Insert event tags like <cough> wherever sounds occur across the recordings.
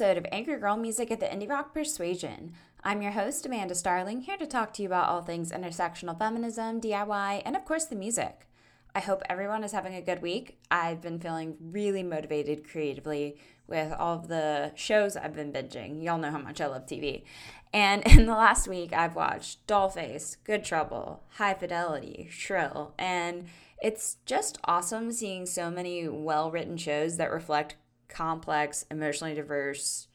episode of Angry Girl Music at the Indie Rock Persuasion. I'm your host, Amanda Starling, here to talk to you about all things intersectional feminism, DIY, and of course the music. I hope everyone is having a good week. I've been feeling really motivated creatively with all of the shows I've been binging. Y'all know how much I love TV. And <laughs> in the last week, I've watched Dollface, Good Trouble, High Fidelity, Shrill, and it's just awesome seeing so many well written shows that reflect complex, emotionally diverse,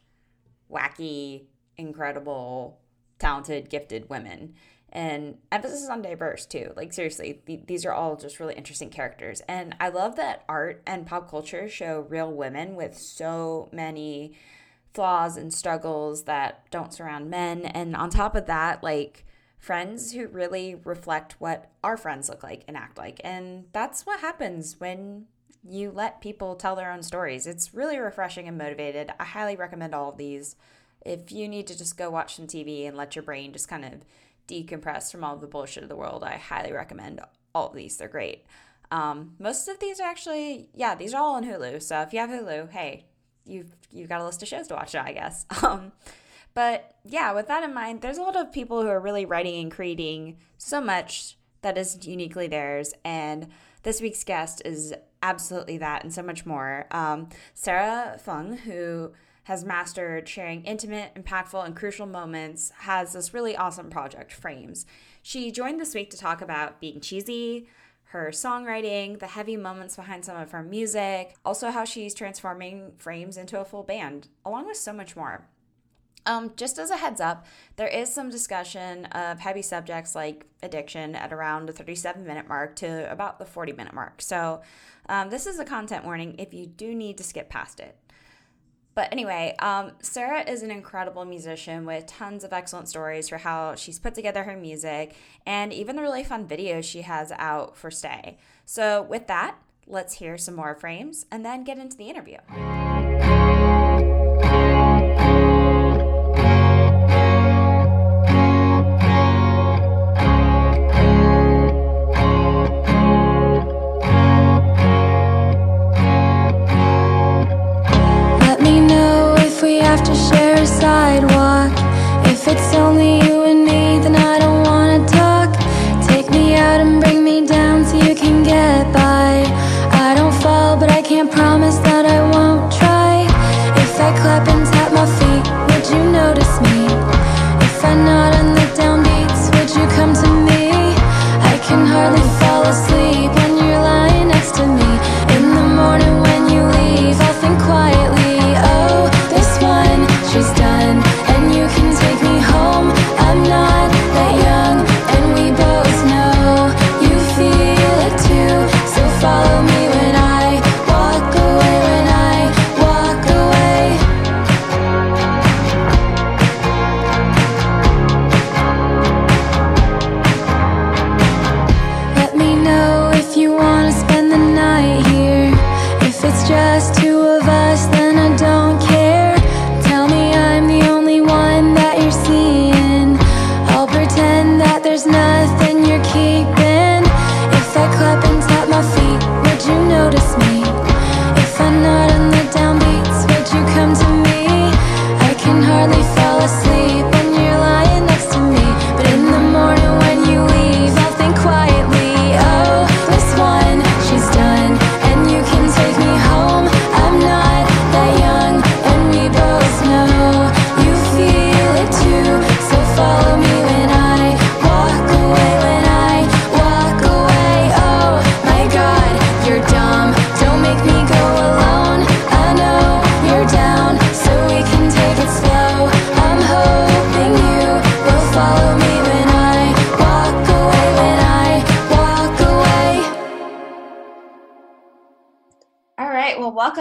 wacky, incredible, talented, gifted women. And emphasis on diverse too. Like seriously, th- these are all just really interesting characters, and I love that art and pop culture show real women with so many flaws and struggles that don't surround men, and on top of that, like friends who really reflect what our friends look like and act like, and that's what happens when you let people tell their own stories. It's really refreshing and motivated. I highly recommend all of these. If you need to just go watch some TV and let your brain just kind of decompress from all the bullshit of the world, I highly recommend all of these. They're great. Um, most of these are actually, yeah, these are all on Hulu. So if you have Hulu, hey, you've you've got a list of shows to watch I guess. <laughs> Um, but yeah, with that in mind, there's a lot of people who are really writing and creating so much that is uniquely theirs, and this week's guest is absolutely that and so much more. Um, Sarah Fung, who has mastered sharing intimate, impactful, and crucial moments, has this really awesome project, Frames. She joined this week to talk about being cheesy, her songwriting, the heavy moments behind some of her music, also how she's transforming Frames into a full band, along with so much more. Um, just as a heads up, there is some discussion of heavy subjects like addiction at around the 37 minute mark to about the 40 minute mark. So, um, this is a content warning if you do need to skip past it. But anyway, um, Sarah is an incredible musician with tons of excellent stories for how she's put together her music and even the really fun videos she has out for Stay. So, with that, let's hear some more frames and then get into the interview. your sidewalk. If it's only you and me, then I don't wanna talk. Take me out and bring me down so you can get by. I don't fall, but I can't promise that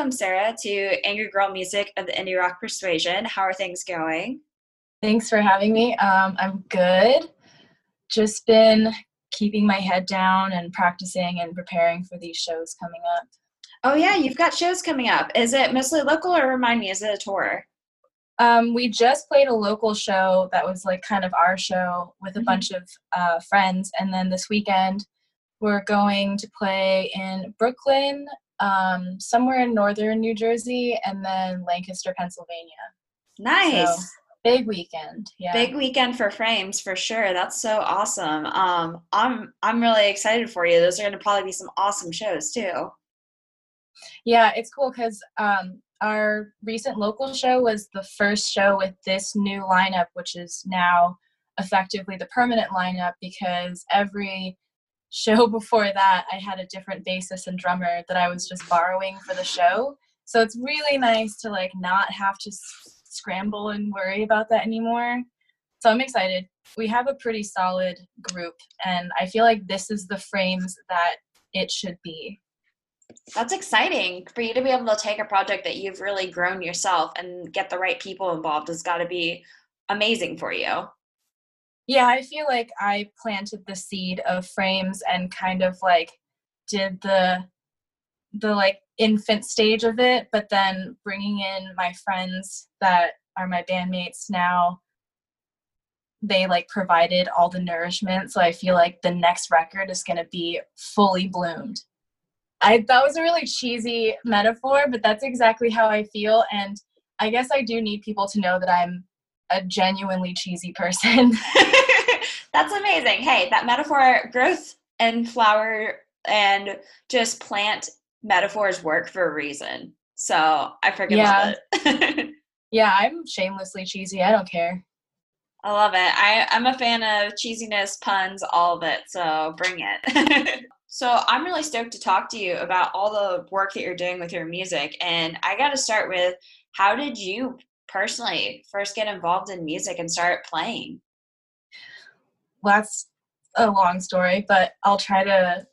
welcome, Sarah, to Angry Girl Music of the Indie Rock Persuasion. How are things going? Thanks for having me. Um, I'm good. Just been keeping my head down and practicing and preparing for these shows coming up. Oh, yeah, you've got shows coming up. Is it mostly local or remind me, is it a tour? Um, we just played a local show that was like kind of our show with a mm-hmm. bunch of uh, friends. And then this weekend, we're going to play in Brooklyn, um, somewhere in northern New Jersey, and then Lancaster, Pennsylvania. Nice. So, big weekend. Yeah. Big weekend for frames for sure. That's so awesome. Um, I'm I'm really excited for you. Those are going to probably be some awesome shows too. Yeah, it's cool because um, our recent local show was the first show with this new lineup, which is now effectively the permanent lineup because every show <laughs> before that I had a different bassist and drummer that I was just borrowing for the show. So it's really nice to like not have to s- scramble and worry about that anymore. So I'm excited. We have a pretty solid group and I feel like this is the frames that it should be. That's exciting for you to be able to take a project that you've really grown yourself and get the right people involved has got to be amazing for you. Yeah, I feel like I planted the seed of frames and kind of like did the the like infant stage of it, but then bringing in my friends that are my bandmates now they like provided all the nourishment so i feel like the next record is going to be fully bloomed. I that was a really cheesy metaphor but that's exactly how i feel and i guess i do need people to know that i'm a genuinely cheesy person <laughs> that's amazing hey that metaphor growth and flower and just plant metaphors work for a reason so i freaking Yeah. love it <laughs> yeah i'm shamelessly cheesy i don't care I love it. I, I'm a fan of cheesiness, puns, all of it. So bring it. <laughs> so I'm really stoked to talk to you about all the work that you're doing with your music. And I got to start with how did you personally first get involved in music and start playing? well, that's a long story, but I'll try to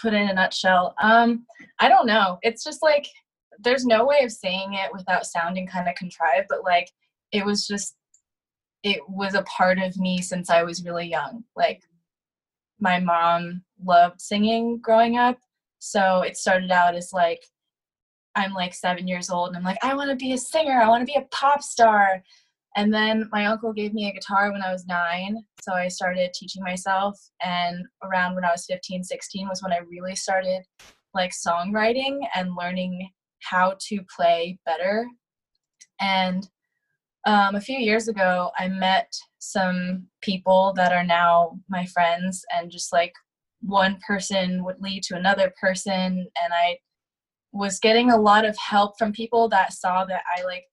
put it in a nutshell. Um, I don't know. It's just like there's no way of saying it without sounding kind of contrived, but like it was just it was a part of me since I was really young. Like my mom loved singing growing up, so it started out as like I'm like 7 years old and I'm like I want to be a singer. I want to be a pop star. And then my uncle gave me a guitar when I was nine. So I started teaching myself. And around when I was 15, 16 was when I really started like songwriting and learning how to play better. And um, a few years ago, I met some people that are now my friends, and just like one person would lead to another person. And I was getting a lot of help from people that saw that I like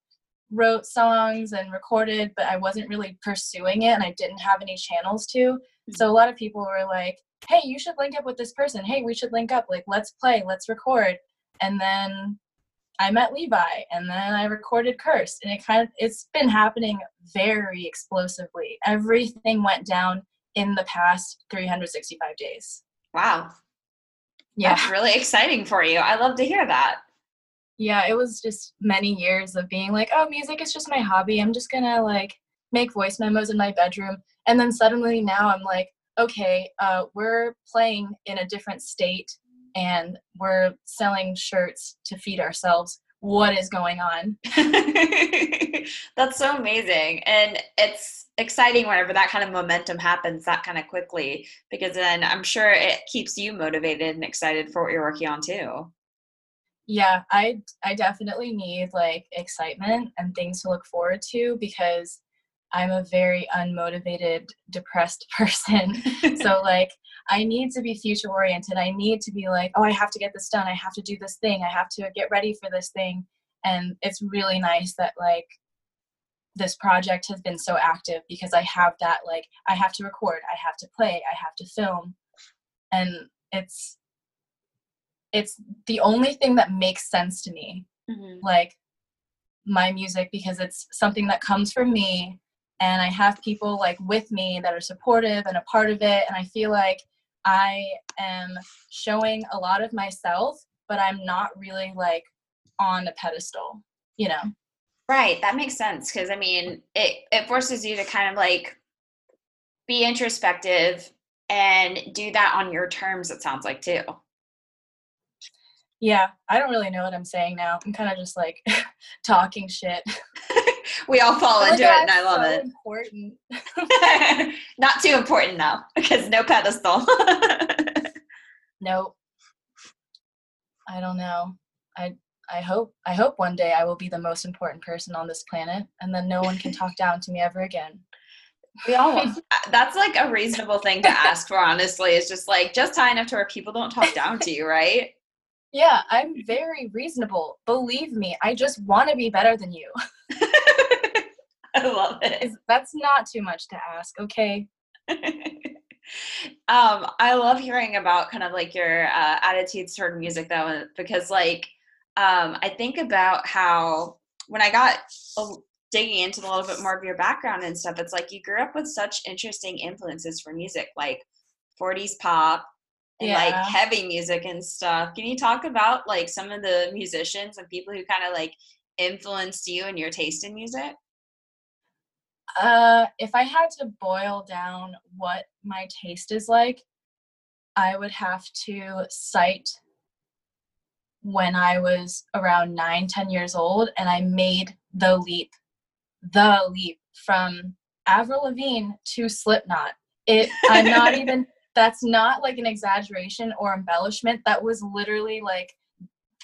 wrote songs and recorded, but I wasn't really pursuing it and I didn't have any channels to. Hmm. So a lot of people were like, hey, you should link up with this person. Hey, we should link up. Like, let's play, let's record. And then I met Levi and then I recorded Curse. And it kind of, it's been happening very explosively. Everything went down in the past 365 days. Wow. Yeah. That's really exciting for you. I love to hear that. yeah it was just many years of being like oh music is just my hobby i'm just gonna like make voice memos in my bedroom and then suddenly now i'm like okay uh, we're playing in a different state and we're selling shirts to feed ourselves what is going on <laughs> That's so amazing. And it's exciting whenever that kind of momentum happens that kind of quickly because then I'm sure it keeps you motivated and excited for what you're working on too. yeah i i definitely need like excitement and things to look forward to because i'm a very unmotivated depressed <laughs> person so like i need to be future oriented i need to be like oh i have to get this done. I have to do this thing. I have to get ready for this thing. And it's really nice that like this project has been so active because i have that like i have to record i have to play i have to film. And it's it's the only thing that makes sense to me. Mhm. like my music because it's something that comes from me and I have people like with me that are supportive and a part of it and I feel like I am showing a lot of myself but I'm not really like on a pedestal you know Right, that makes sense because I mean, it it forces you to kind of like be introspective and do that on your terms. It sounds like too. Yeah I don't really know what I'm saying now I'm kind of just like <laughs> talking shit <laughs> we all fall into it, and I love so it. important <laughs> Not too important though, because no pedestal. Nope. I don't know. I I hope I hope one day I will be the most important person on this planet and then no one can talk down to me ever again. We all uh, that's like a reasonable thing to ask for honestly. It's just like just high enough to where people don't talk down to you, right? Yeah, I'm very reasonable. Believe me, I just want to be better than you. <laughs> I love it. That's not too much to ask, okay? <laughs> um, I love hearing about kind of like your uh, attitudes toward music though, because like um, I think about how when I got digging into a little bit more of your background and stuff, it's like you grew up with such interesting influences for music, like 40s pop and yeah. like heavy music and stuff. Can you talk about like some of the musicians and people who kind of like influenced you and your taste in music? Uh, if I had to boil down what my taste is like, I would have to cite when I was around nine, ten years old, and I made the leap, the leap from Avril Lavigne to Slipknot. It, I'm not <laughs> even. That's not like an exaggeration or embellishment. That was literally like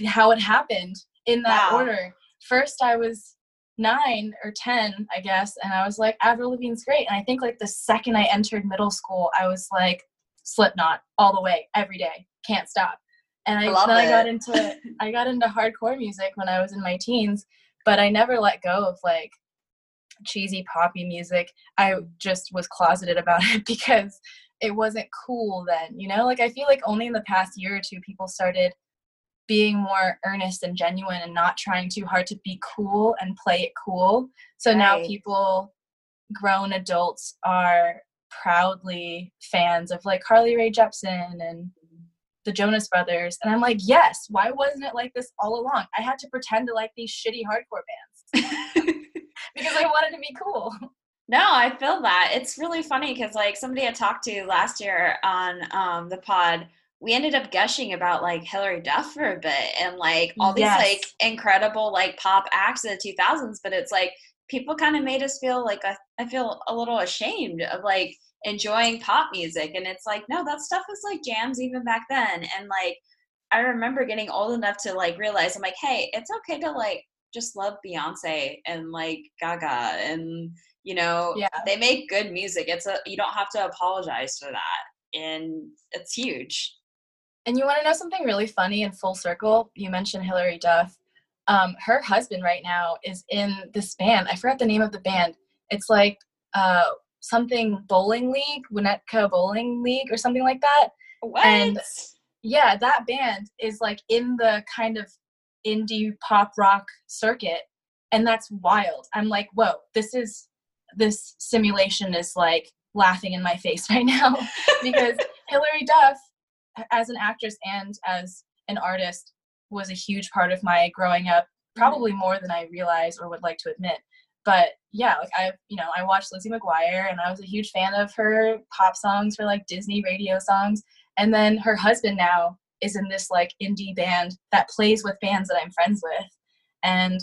how it happened in that wow. order. First, I was nine or 10, I guess. And I was like, Avril Lavigne's great. And I think like the second I entered middle school, I was like, Slipknot all the way, every day, can't stop. And I, I then it. I got into I got into hardcore music when I was in my teens, but I never let go of like cheesy poppy music. I just was closeted about <laughs> it because it wasn't cool then, you know? Like I feel like only in the past year or two people started being more earnest and genuine and not trying too hard to be cool and play it cool. So right. now people, grown adults, are proudly fans of like Carly Rae Jepsen and the Jonas Brothers. And I'm like, yes, why wasn't it like this all along? I had to pretend to like these shitty hardcore bands <laughs> because I wanted to be cool. No, I feel that. It's really funny because like somebody I talked to last year on um, the pod we ended up gushing about like Hilary Duff for a bit and like all these yes. like incredible like pop acts of the 2000s, but it's like people kind of made us feel like I, I feel a little ashamed of like enjoying pop music. And it's like, no, that stuff was like jams even back then. And like, I remember getting old enough to like realize I'm like, hey, it's okay to like just love Beyonce and like Gaga and you know yeah. they make good music. It's a you don't have to apologize for that. And it's huge. And you want to know something really funny and full circle? You mentioned Hilary Duff. Um, her husband right now is in this band. I forgot the name of the band. It's like uh, something bowling league, Winnetka Bowling League, or something like that. What? And yeah, that band is like in the kind of indie pop rock circuit, and that's wild. I'm like, whoa, this is this simulation is like laughing in my face <laughs> right now because Hilary Duff as an actress and as an artist was a huge part of my growing up probably more than i realize or would like to admit. But yeah like i you know i watched lizzie mcguire and i was a huge fan of her pop songs for like disney radio songs. And then her husband now is in this like indie band that plays with bands that i'm friends with. And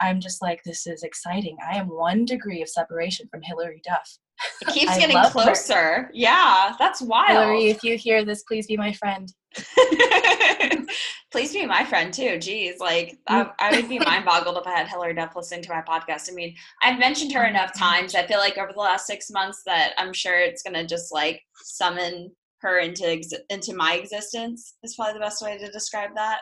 i'm just like this is exciting i am one degree of separation from hilary duff it keeps <laughs> getting closer. Her. Yeah, that's wild. Hilary, if you hear this, please be my friend. <laughs> please be my friend too. Jeez, like <laughs> I, I would be mind boggled if I had Hilary Duff listening to my podcast. I mean, I've mentioned her enough mm-hmm. times. I feel like over the last six months that I'm sure it's gonna just like summon her into ex- into my existence. Is probably the best way to describe that.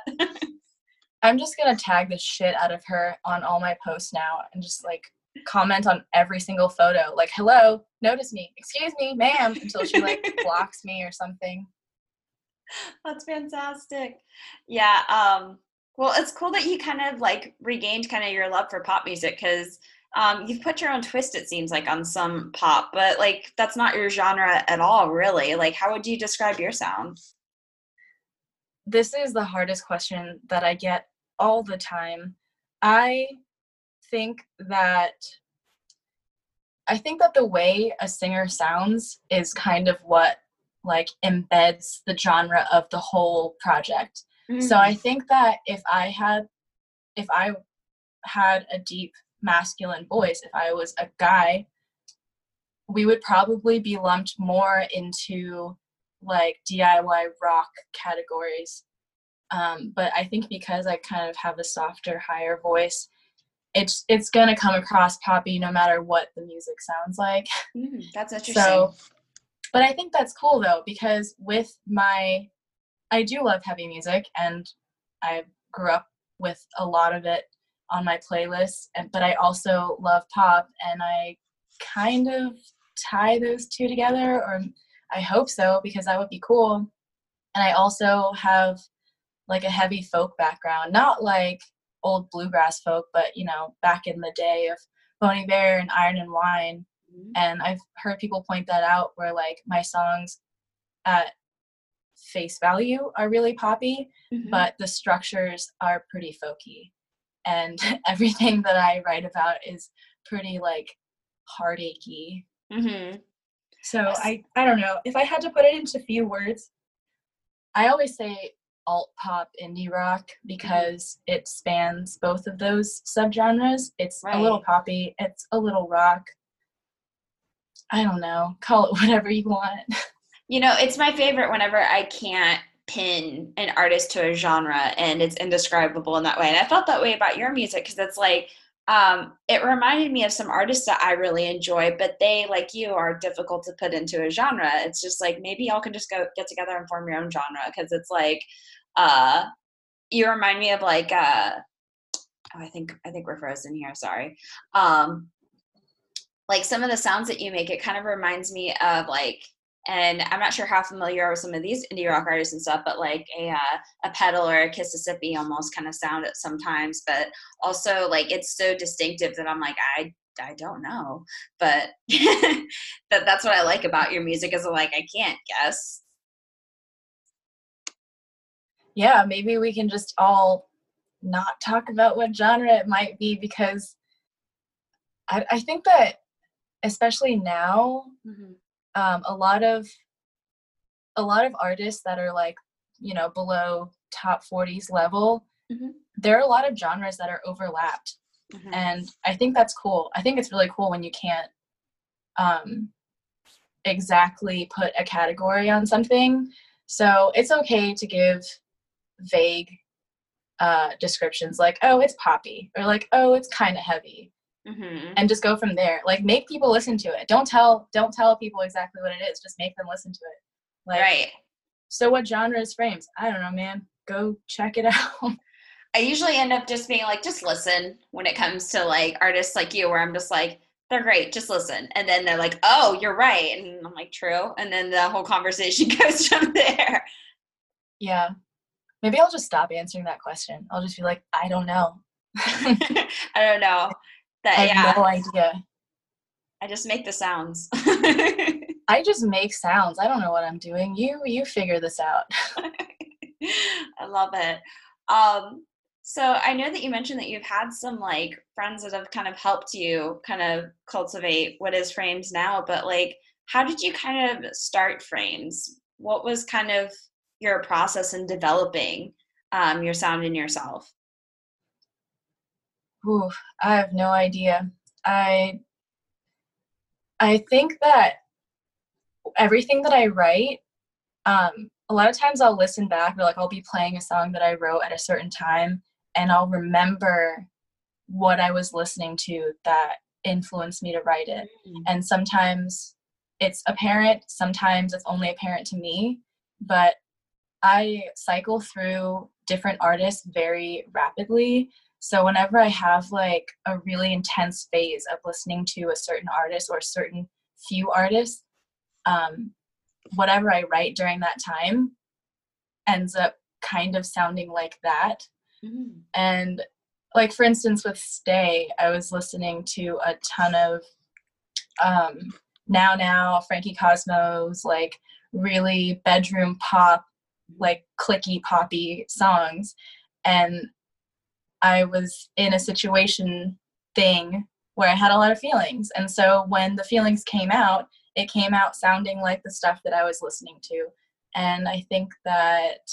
I'm just gonna tag the shit out of her on all my posts now and just like comment on every single photo. Like hello notice me. Excuse me ma'am until she like <laughs> blocks me or something. That's fantastic. Yeah um well it's cool that you kind of like regained kind of your love for pop music because um, you've put your own twist it seems like on some pop but like that's not your genre at all really. Like how would you describe your sound? This is the hardest question that i get all the time i think that I think that the way a singer sounds is kind of what like embeds the genre of the whole project. Mm-hmm. So I think that if I had if I had a deep masculine voice, if I was a guy, we would probably be lumped more into like DIY rock categories. Um, but I think because I kind of have a softer, higher voice, it's it's gonna come across poppy no matter what the music sounds like. <laughs> Mm, that's interesting. So, but I think that's cool though because with my, I do love heavy music and I grew up with a lot of it on my playlist, and but I also love pop and I kind of tie those two together, or I hope so because that would be cool. And I also have like a heavy folk background, not like old bluegrass folk, but you know, back in the day of Bon Iver and Iron and Wine. Mm-hmm. And I've heard people point that out where like my songs at face value are really poppy, mm-hmm. but the structures are pretty folky. And <laughs> everything that I write about is pretty like heartachy. Mm-hmm. So. I, I don't know. If I had to put it into few words, I always say alt pop indie rock mm-hmm. because mm-hmm. it spans both of those subgenres. It's right. a little poppy, it's a little rock. I don't know. Call it <laughs> whatever you want. You know, it's my favorite whenever I can't pin an artist to a genre and it's indescribable in that way. And I felt that way about your music because it's like um, it reminded me of some artists that I really enjoy, but they, like you, are difficult to put into a genre. It's just like maybe y'all can just go get together and form your own genre because it's like uh, you remind me of like uh, oh, I think I think we're frozen here. Sorry. Um, like some of the sounds that you make, it kind of reminds me of like and I'm not sure how familiar are with some of these indie rock artists and stuff, but like a uh, a Petal or a Mississippi almost kind of sound it sometimes, but also like it's so distinctive that I'm like I I don't know, but <laughs> that that's what I like about your music is like I can't guess. Yeah, maybe we can just all not talk about what genre it might be because I, I think that especially now. Mm-hmm um, a lot of a lot of artists that are like you know below top 40s level mm-hmm. there are a lot of genres that are overlapped mm-hmm. and i think that's cool i think it's really cool when you can't um, exactly put a category on something so it's okay to give vague uh, descriptions like oh it's poppy or like oh it's kind of heavy mm-hmm. and just go from there. Like make people listen to it. Don't tell don't tell people exactly what it is. Just make them listen to it. Like, right. So what genre is frames? I don't know, man. Go check it <laughs> out. I usually end up just being like, just listen when it comes to like artists like you, where I'm just like, they're great, just listen. And then they're like, oh, you're right. And I'm like, true. And then the whole conversation <laughs> goes from there. Yeah. Maybe I'll just stop answering that question. I'll just be like, I don't know. <laughs> I don't know. <laughs> That, I have yeah. no idea. I just make the sounds. <laughs> I just make sounds. I don't know what I'm doing. You you figure this out. I love it. Um, so I know that you mentioned that you've had some like friends that have kind of helped you kind of cultivate what is frames now, but like how did you kind of start frames? What was kind of your process in developing um, your sound in yourself? Ooh, I have no idea. I I think that everything that I write, um, a lot of times I'll listen back or like I'll be playing a song that I wrote at a certain time and I'll remember what I was listening to that influenced me to write it. Mm-hmm. And sometimes it's apparent, sometimes it's only apparent to me, but I cycle through different artists very rapidly so whenever I have like a really intense phase of listening to a certain artist or a certain few artists, um, whatever I write during that time ends up kind of sounding like that. Mm-hmm. And like for instance with Stay, I was listening to a ton of um, Now Now, Frankie Cosmos, like really bedroom pop, like clicky poppy songs. And I was in a situation thing where I had a lot of feelings. And so when the feelings came out, it came out sounding like the stuff that I was listening to. And I think that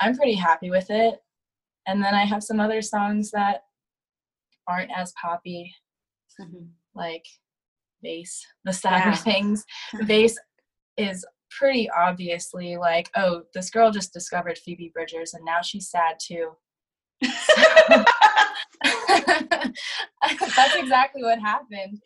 I'm pretty happy with it. And then I have some other songs that aren't as poppy, mm-hmm. like Vase, the sadder yeah. things. <laughs> Vase is pretty obviously like, oh, this girl just discovered Phoebe Bridgers and now she's sad too. <laughs> That's exactly what happened.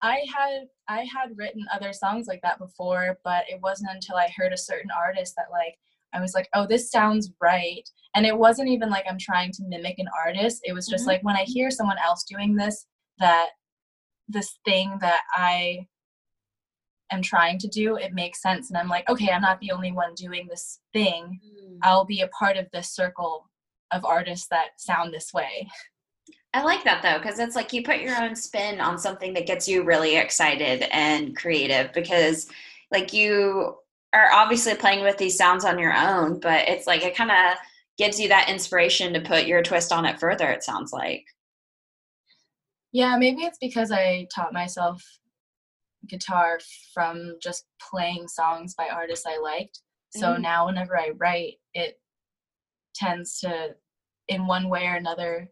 I had I had written other songs like that before, but it wasn't until I heard a certain artist that like I was like, oh, this sounds right. And it wasn't even like I'm trying to mimic an artist. It was just mm-hmm. like when I hear someone else doing this, that this thing that I am trying to do, it makes sense. And I'm like, okay, I'm not the only one doing this thing. Mm. I'll be a part of this circle of artists that sound this way. I like that though, because it's like you put your own spin on something that gets you really excited and creative because like you are obviously playing with these sounds on your own, but it's like it kind of gives you that inspiration to put your twist on it further, it sounds like. Yeah, maybe it's because I taught myself guitar from just playing songs by artists I liked. So mm. now whenever I write, it tends to, in one way or another,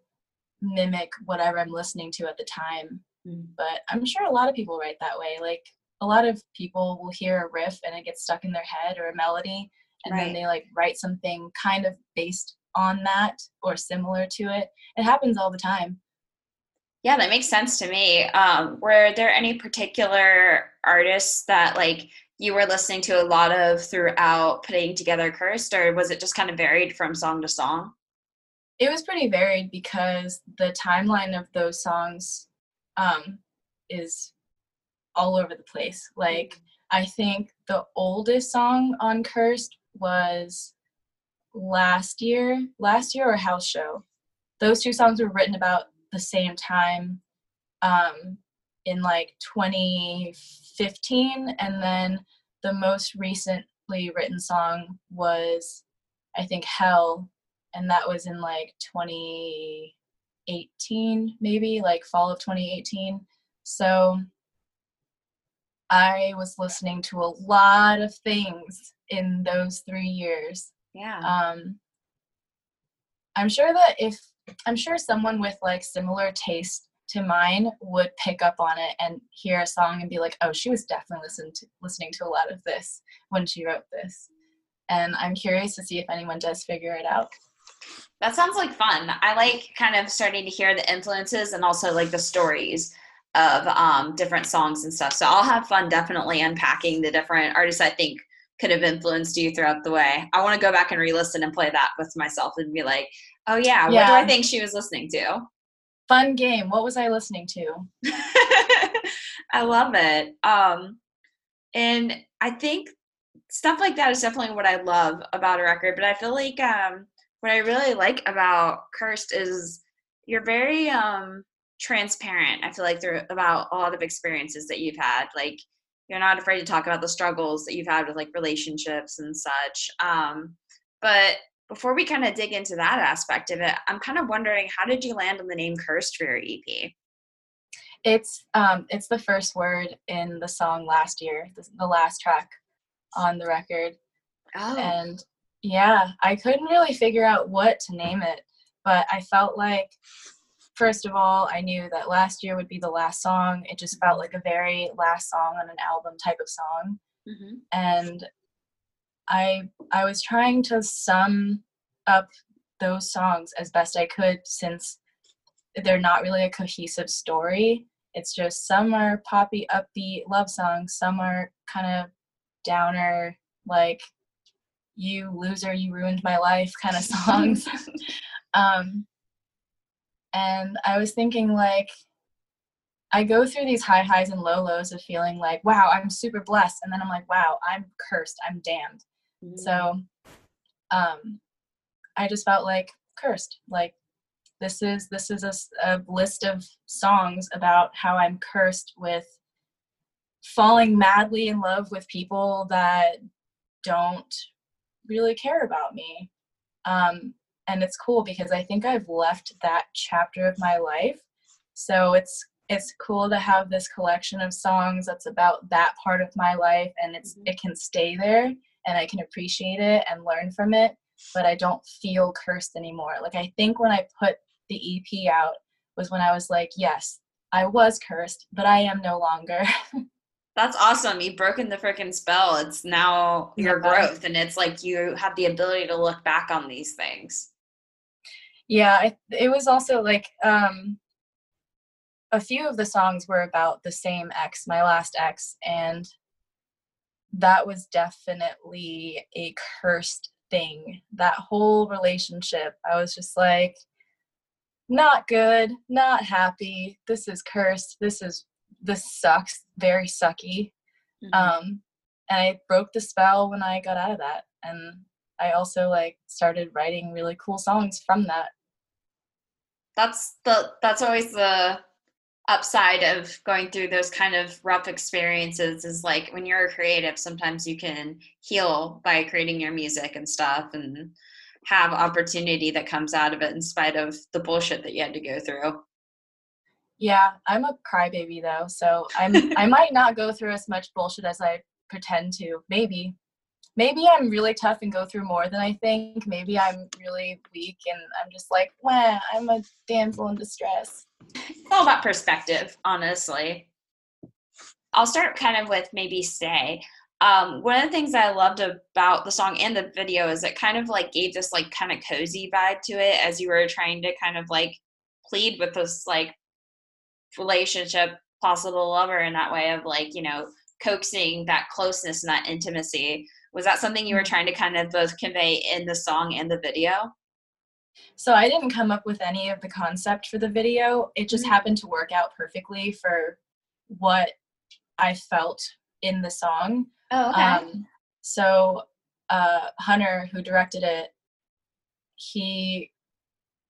mimic whatever I'm listening to at the time. Mm. But I'm sure a lot of people write that way. Like a lot of people will hear a riff and it gets stuck in their head or a melody, and right. then they like write something kind of based on that or similar to it. It happens all the time. Yeah, that makes sense to me. Um, were there any particular artists that like you were listening to a lot of throughout putting together Cursed, or was it just kind of varied from song to song? It was pretty varied because the timeline of those songs um, is all over the place. Like, I think the oldest song on Cursed was last year, last year or House Show. Those two songs were written about the same time um, in like 2015, and then the most recently written song was I think Hell, and that was in like 2018, maybe like fall of 2018. So I was listening to a lot of things in those three years. Yeah. Um, I'm sure that if I'm sure someone with like similar taste to mine would pick up on it and hear a song and be like, "Oh, she was definitely listening to listening to a lot of this when she wrote this." And I'm curious to see if anyone does figure it out. That sounds like fun. I like kind of starting to hear the influences and also like the stories of um, different songs and stuff. So I'll have fun definitely unpacking the different artists I think could have influenced you throughout the way. I want to go back and re-listen and play that with myself and be like, oh yeah, yeah. what do I think she was listening to? Fun game. What was I listening to? <laughs> I love it. Um, and I think stuff like that is definitely what I love about a record. But I feel like um, what I really like about Cursed is you're very um, transparent. I feel like they're about a lot of experiences that you've had. Like you're not afraid to talk about the struggles that you've had with like relationships and such. Um, but before we kind of dig into that aspect of it, I'm kind of wondering how did you land on the name Cursed for your EP? It's um, it's the first word in the song last year, the, the last track on the record. Oh. And yeah, I couldn't really figure out what to name it, but I felt like first of all, I knew that last year would be the last song. It just felt like a very last song on an album type of song. Mm-hmm. And I I was trying to sum up those songs as best I could since they're not really a cohesive story. It's just some are poppy, upbeat love songs, some are kind of downer, like you loser, you ruined my life kind of songs. <laughs> um, and I was thinking like I go through these high highs and low lows of feeling like, wow, I'm super blessed. And then I'm like, wow, I'm cursed. I'm damned. Mm-hmm. So um, I just felt like cursed. Like this is this is a, a list of songs about how I'm cursed with falling madly in love with people that don't really care about me. Um, and it's cool because I think I've left that chapter of my life. So it's it's cool to have this collection of songs that's about that part of my life and it's mm-hmm. it can stay there and I can appreciate it and learn from it, but I don't feel cursed anymore. Like I think when I put the EP out was when I was like, yes, I was cursed, but I am no longer. <laughs> That's awesome. You've broken the freaking spell. It's now your Yeah. growth, and it's like you have the ability to look back on these things. Yeah, I, it was also like um a few of the songs were about the same ex, my last ex, and that was definitely a cursed thing. That whole relationship, I was just like not good, not happy. This is cursed. This is this sucks. Very sucky. Mhm. Um and I broke the spell when I got out of that. And I also like started writing really cool songs from that. that's the that's always the upside of going through those kind of rough experiences is like when you're a creative sometimes you can heal by creating your music and stuff and have opportunity that comes out of it in spite of the bullshit that you had to go through Yeah, I'm a crybaby though, so I'm I might not go through as much bullshit as I pretend to. Maybe. Maybe I'm really tough and go through more than I think. Maybe I'm really weak and I'm just like, Wah, I'm a damsel in distress. it's all about perspective honestly i'll start kind of with maybe stay um, one of the things i loved about the song and the video is it kind of like gave this like kind of cozy vibe to it as you were trying to kind of like plead with this like relationship possible lover in that way of like you know coaxing that closeness and that intimacy was that something you were trying to kind of both convey in the song and the video So I didn't come up with any of the concept for the video. It just Mhm. happened to work out perfectly for what I felt in the song. oh Um, so uh, Hunter, who directed it, he,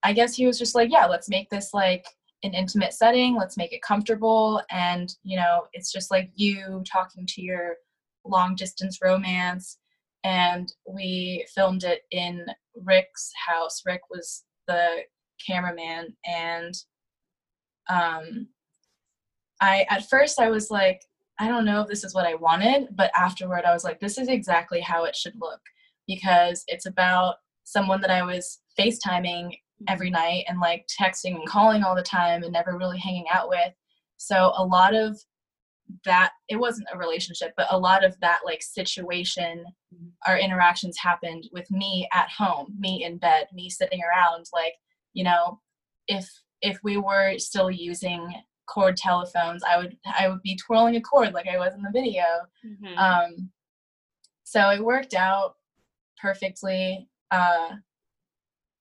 I guess he was just like, yeah, let's make this like an intimate setting. Let's make it comfortable, and you know, it's just like you talking to your long distance romance. And we filmed it in Rick's house. Rick was the cameraman, and um, I at first I was like, I don't know if this is what I wanted, but afterward I was like, this is exactly how it should look because it's about someone that I was FaceTiming every night and like texting and calling all the time and never really hanging out with. So a lot of that it wasn't a relationship, but a lot of that like situation Mhm. our interactions happened with me at home, me in bed, me sitting around like, you know, if if we were still using cord telephones, I would I would be twirling a cord like I was in the video. Mhm. Um, so it worked out perfectly. Uh,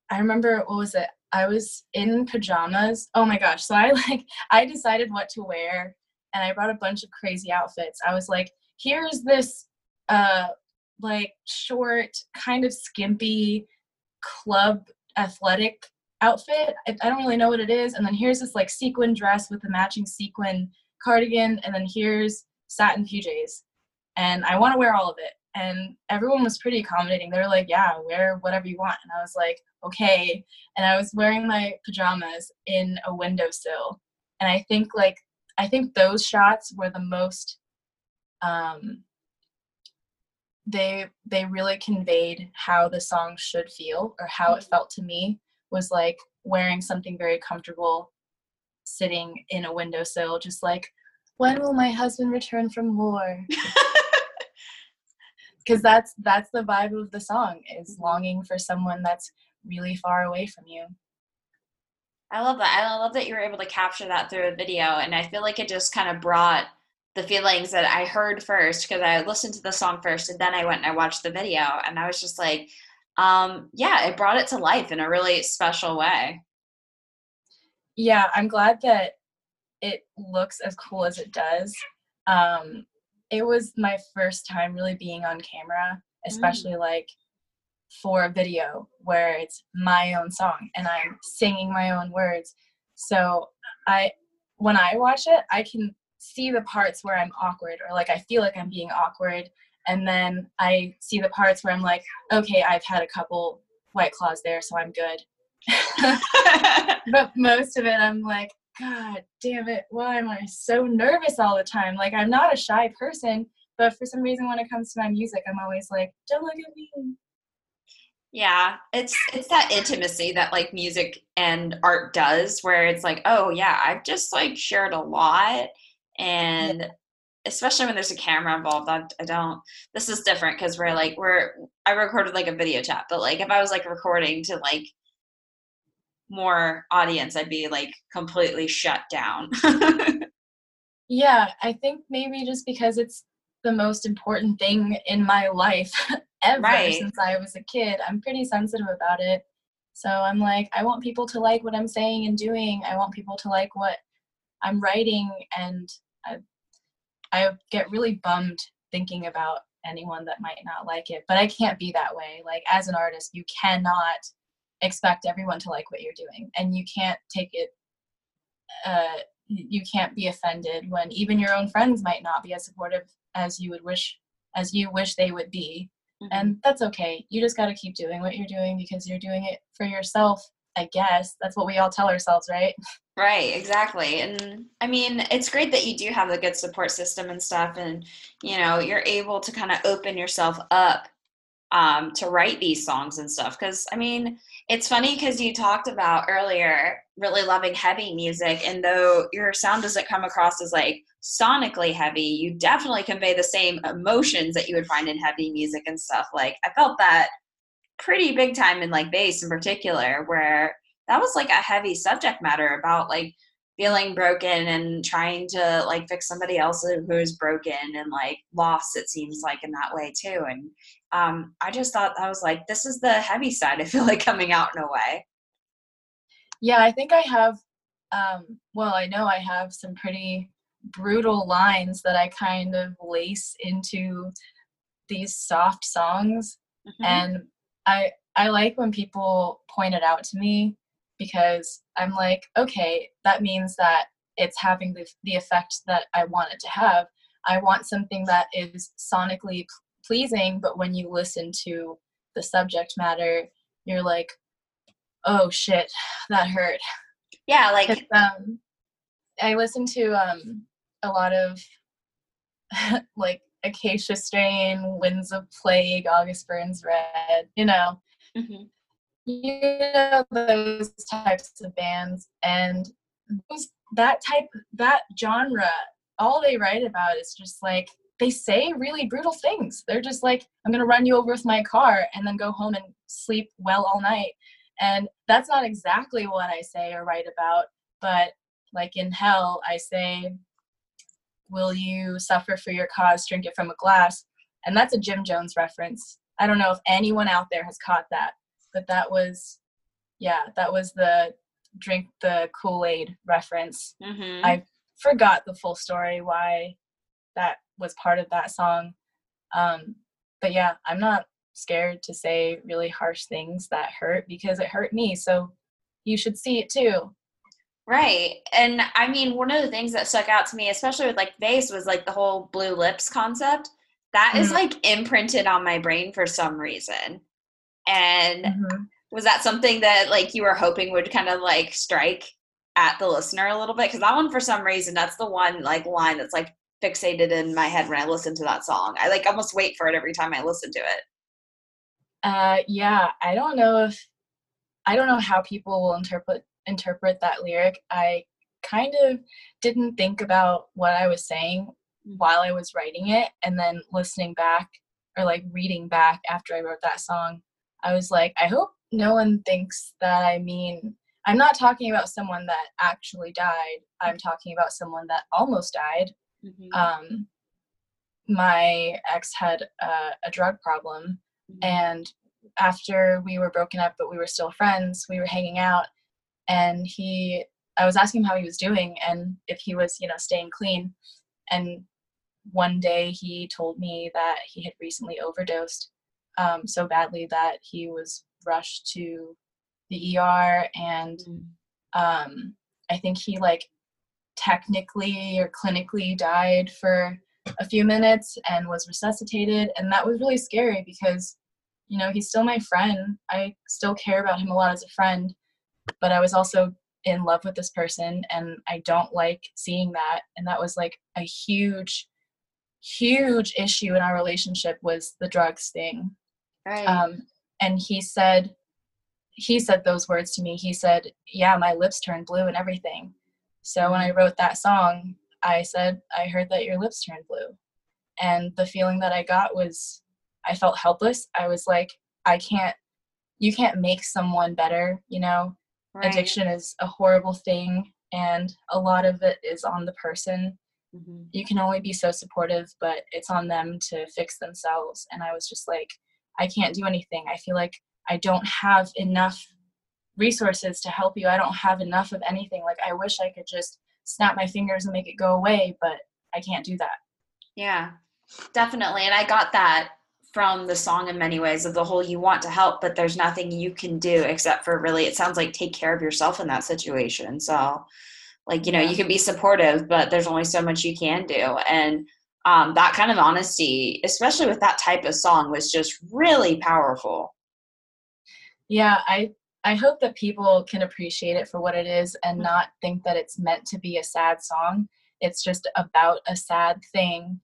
I remember what was it? I was in pajamas. Oh my gosh! So I <laughs> like I decided what to wear, and I brought a bunch of crazy outfits. I was like, here's this uh like short, kind of skimpy club athletic outfit. I, I don't really know what it is. And then here's this like sequin dress with a matching sequin cardigan, and then here's satin PJs. And I want to wear all of it. And everyone was pretty accommodating. They were like, yeah, wear whatever you want. And I was like, okay. And I was wearing my pajamas in a windowsill. And I think like I think those shots were the most um they they really conveyed how the song should feel or how it felt to me was like wearing something very comfortable sitting in a windowsill just like when will my husband return from war? <laughs> Because that's that's the vibe of the song is longing for someone that's really far away from you I love that. I love that you were able to capture that through a video. And I feel like it just kind of brought the feelings that I heard first because I listened to the song first and then I went and I watched the video. And I was just like, um, yeah, it brought it to life in a really special way. yeah i'm glad that it looks as cool as it does um it was my first time really being on camera especially like for a video where it's my own song and i'm singing my own words. So i when i watch it i can see the parts where i'm awkward or like i feel like i'm being awkward. And then i see the parts where i'm like okay i've had a couple white claws there so i'm good. <laughs> But most of it i'm like god damn it why am i so nervous all the time? Like i'm not a shy person but for some reason when it comes to my music i'm always like don't look at me yeah, it's it's that intimacy that like music and art does where it's like, oh yeah, I've just like shared a lot and especially when there's a camera involved I, I don't this is different because we're like we're i recorded like a video chat but like if i was like recording to like more audience i'd be like completely shut down. <laughs> Yeah i think maybe just because it's the most important thing in my life ever right. since i was a kid i'm pretty sensitive about it so i'm like i want people to like what i'm saying and doing i want people to like what i'm writing and I, I get really bummed thinking about anyone that might not like it. But I can't be that way. Like as an artist, you cannot expect everyone to like what you're doing, and you can't take it. Uh, you can't be offended when even your own friends might not be as supportive as you would wish as you wish they would be. Mm-hmm. And that's okay. You just got to keep doing what you're doing because you're doing it for yourself I guess that's what we all tell ourselves, right? Right, exactly. And I mean, it's great that you do have a good support system and stuff, and you know, you're able to kind of open yourself up um, to write these songs and stuff. Because I mean, it's funny because you talked about earlier really loving heavy music, and though your sound doesn't come across as like sonically heavy, you definitely convey the same emotions that you would find in heavy music and stuff. Like, I felt that pretty big time in like bass in particular where that was like a heavy subject matter about like feeling broken and trying to like fix somebody else who is broken and like lost it seems like in that way too and um i just thought i was like this is the heavy side <laughs> i feel like coming out in a way yeah i think i have um well i know i have some pretty brutal lines that i kind of lace into these soft songs mm-hmm. and I I like when people point it out to me because I'm like, okay, that means that it's having the, the effect that I want it to have. I want something that is sonically pleasing, but when you listen to the subject matter, you're like, oh shit, <sighs> that hurt. Yeah, like um, I listen to um a lot of <laughs> like Acacia Strain, Winds of Plague, August Burns Red, you know. Mm-hmm. You know those types of bands and those, that type that genre, all they write about is just like they say really brutal things. They're just like, I'm gonna run you over with my car and then go home and sleep well all night. And that's not exactly what I say or write about, but like in hell, I say will you suffer for your cause drink it from a glass and that's a jim jones reference i don't know if anyone out there has caught that but that was yeah that was the drink the kool-aid reference mm-hmm. i forgot the full story why that was part of that song um, but yeah i'm not scared to say really harsh things that hurt because it hurt me so you should see it too Right. And I mean, one of the things that stuck out to me, especially with like bass, was like the whole blue lips concept. That mm-hmm. is like imprinted on my brain for some reason. And mm-hmm. was that something that like you were hoping would kind of like strike at the listener a little bit? Because that one, for some reason, that's the one like line that's like fixated in my head when I listen to that song. I like almost wait for it every time I listen to it. Uh, yeah, I don't know if I don't know how people will interpret interpret that lyric, I kind of didn't think about what I was saying while I was writing it. And then listening back or like reading back after I wrote that song, I was like, I hope no one thinks that I mean, I'm not talking about someone that actually died. I'm talking about someone that almost died. Mm-hmm. Um, my ex had a drug problem. Mm-hmm. And after we were broken up, but we were still friends, we were hanging out and he i was asking him how he was doing and if he was you know staying clean and one day he told me that he had recently overdosed um, so badly that he was rushed to the er and mm. um, i think he like technically or clinically died for a few minutes and was resuscitated and that was really scary because you know he's still my friend i still care about him a lot as a friend but I was also in love with this person and I don't like seeing that. And that was like a huge, huge issue in our relationship was the drugs thing. Right. Um, and he said, he said those words to me. He said, Yeah, my lips turned blue and everything. So when I wrote that song, I said, I heard that your lips turned blue. And the feeling that I got was I felt helpless. I was like, I can't, you can't make someone better, you know? Right. Addiction is a horrible thing, and a lot of it is on the person. Mm-hmm. You can only be so supportive, but it's on them to fix themselves. And I was just like, I can't do anything. I feel like I don't have enough resources to help you. I don't have enough of anything. Like, I wish I could just snap my fingers and make it go away, but I can't do that. Yeah, definitely. And I got that from the song in many ways of the whole you want to help, but there's nothing you can do except for really, it sounds like take care of yourself in that situation. So, like, you know, you can be supportive, but there's only so much you can do. And um, that kind of honesty, especially with that type of song, was just really powerful. Yeah, I I hope that people can appreciate it for what it is and mm-hmm. not think that it's meant to be a sad song. It's just about a sad thing,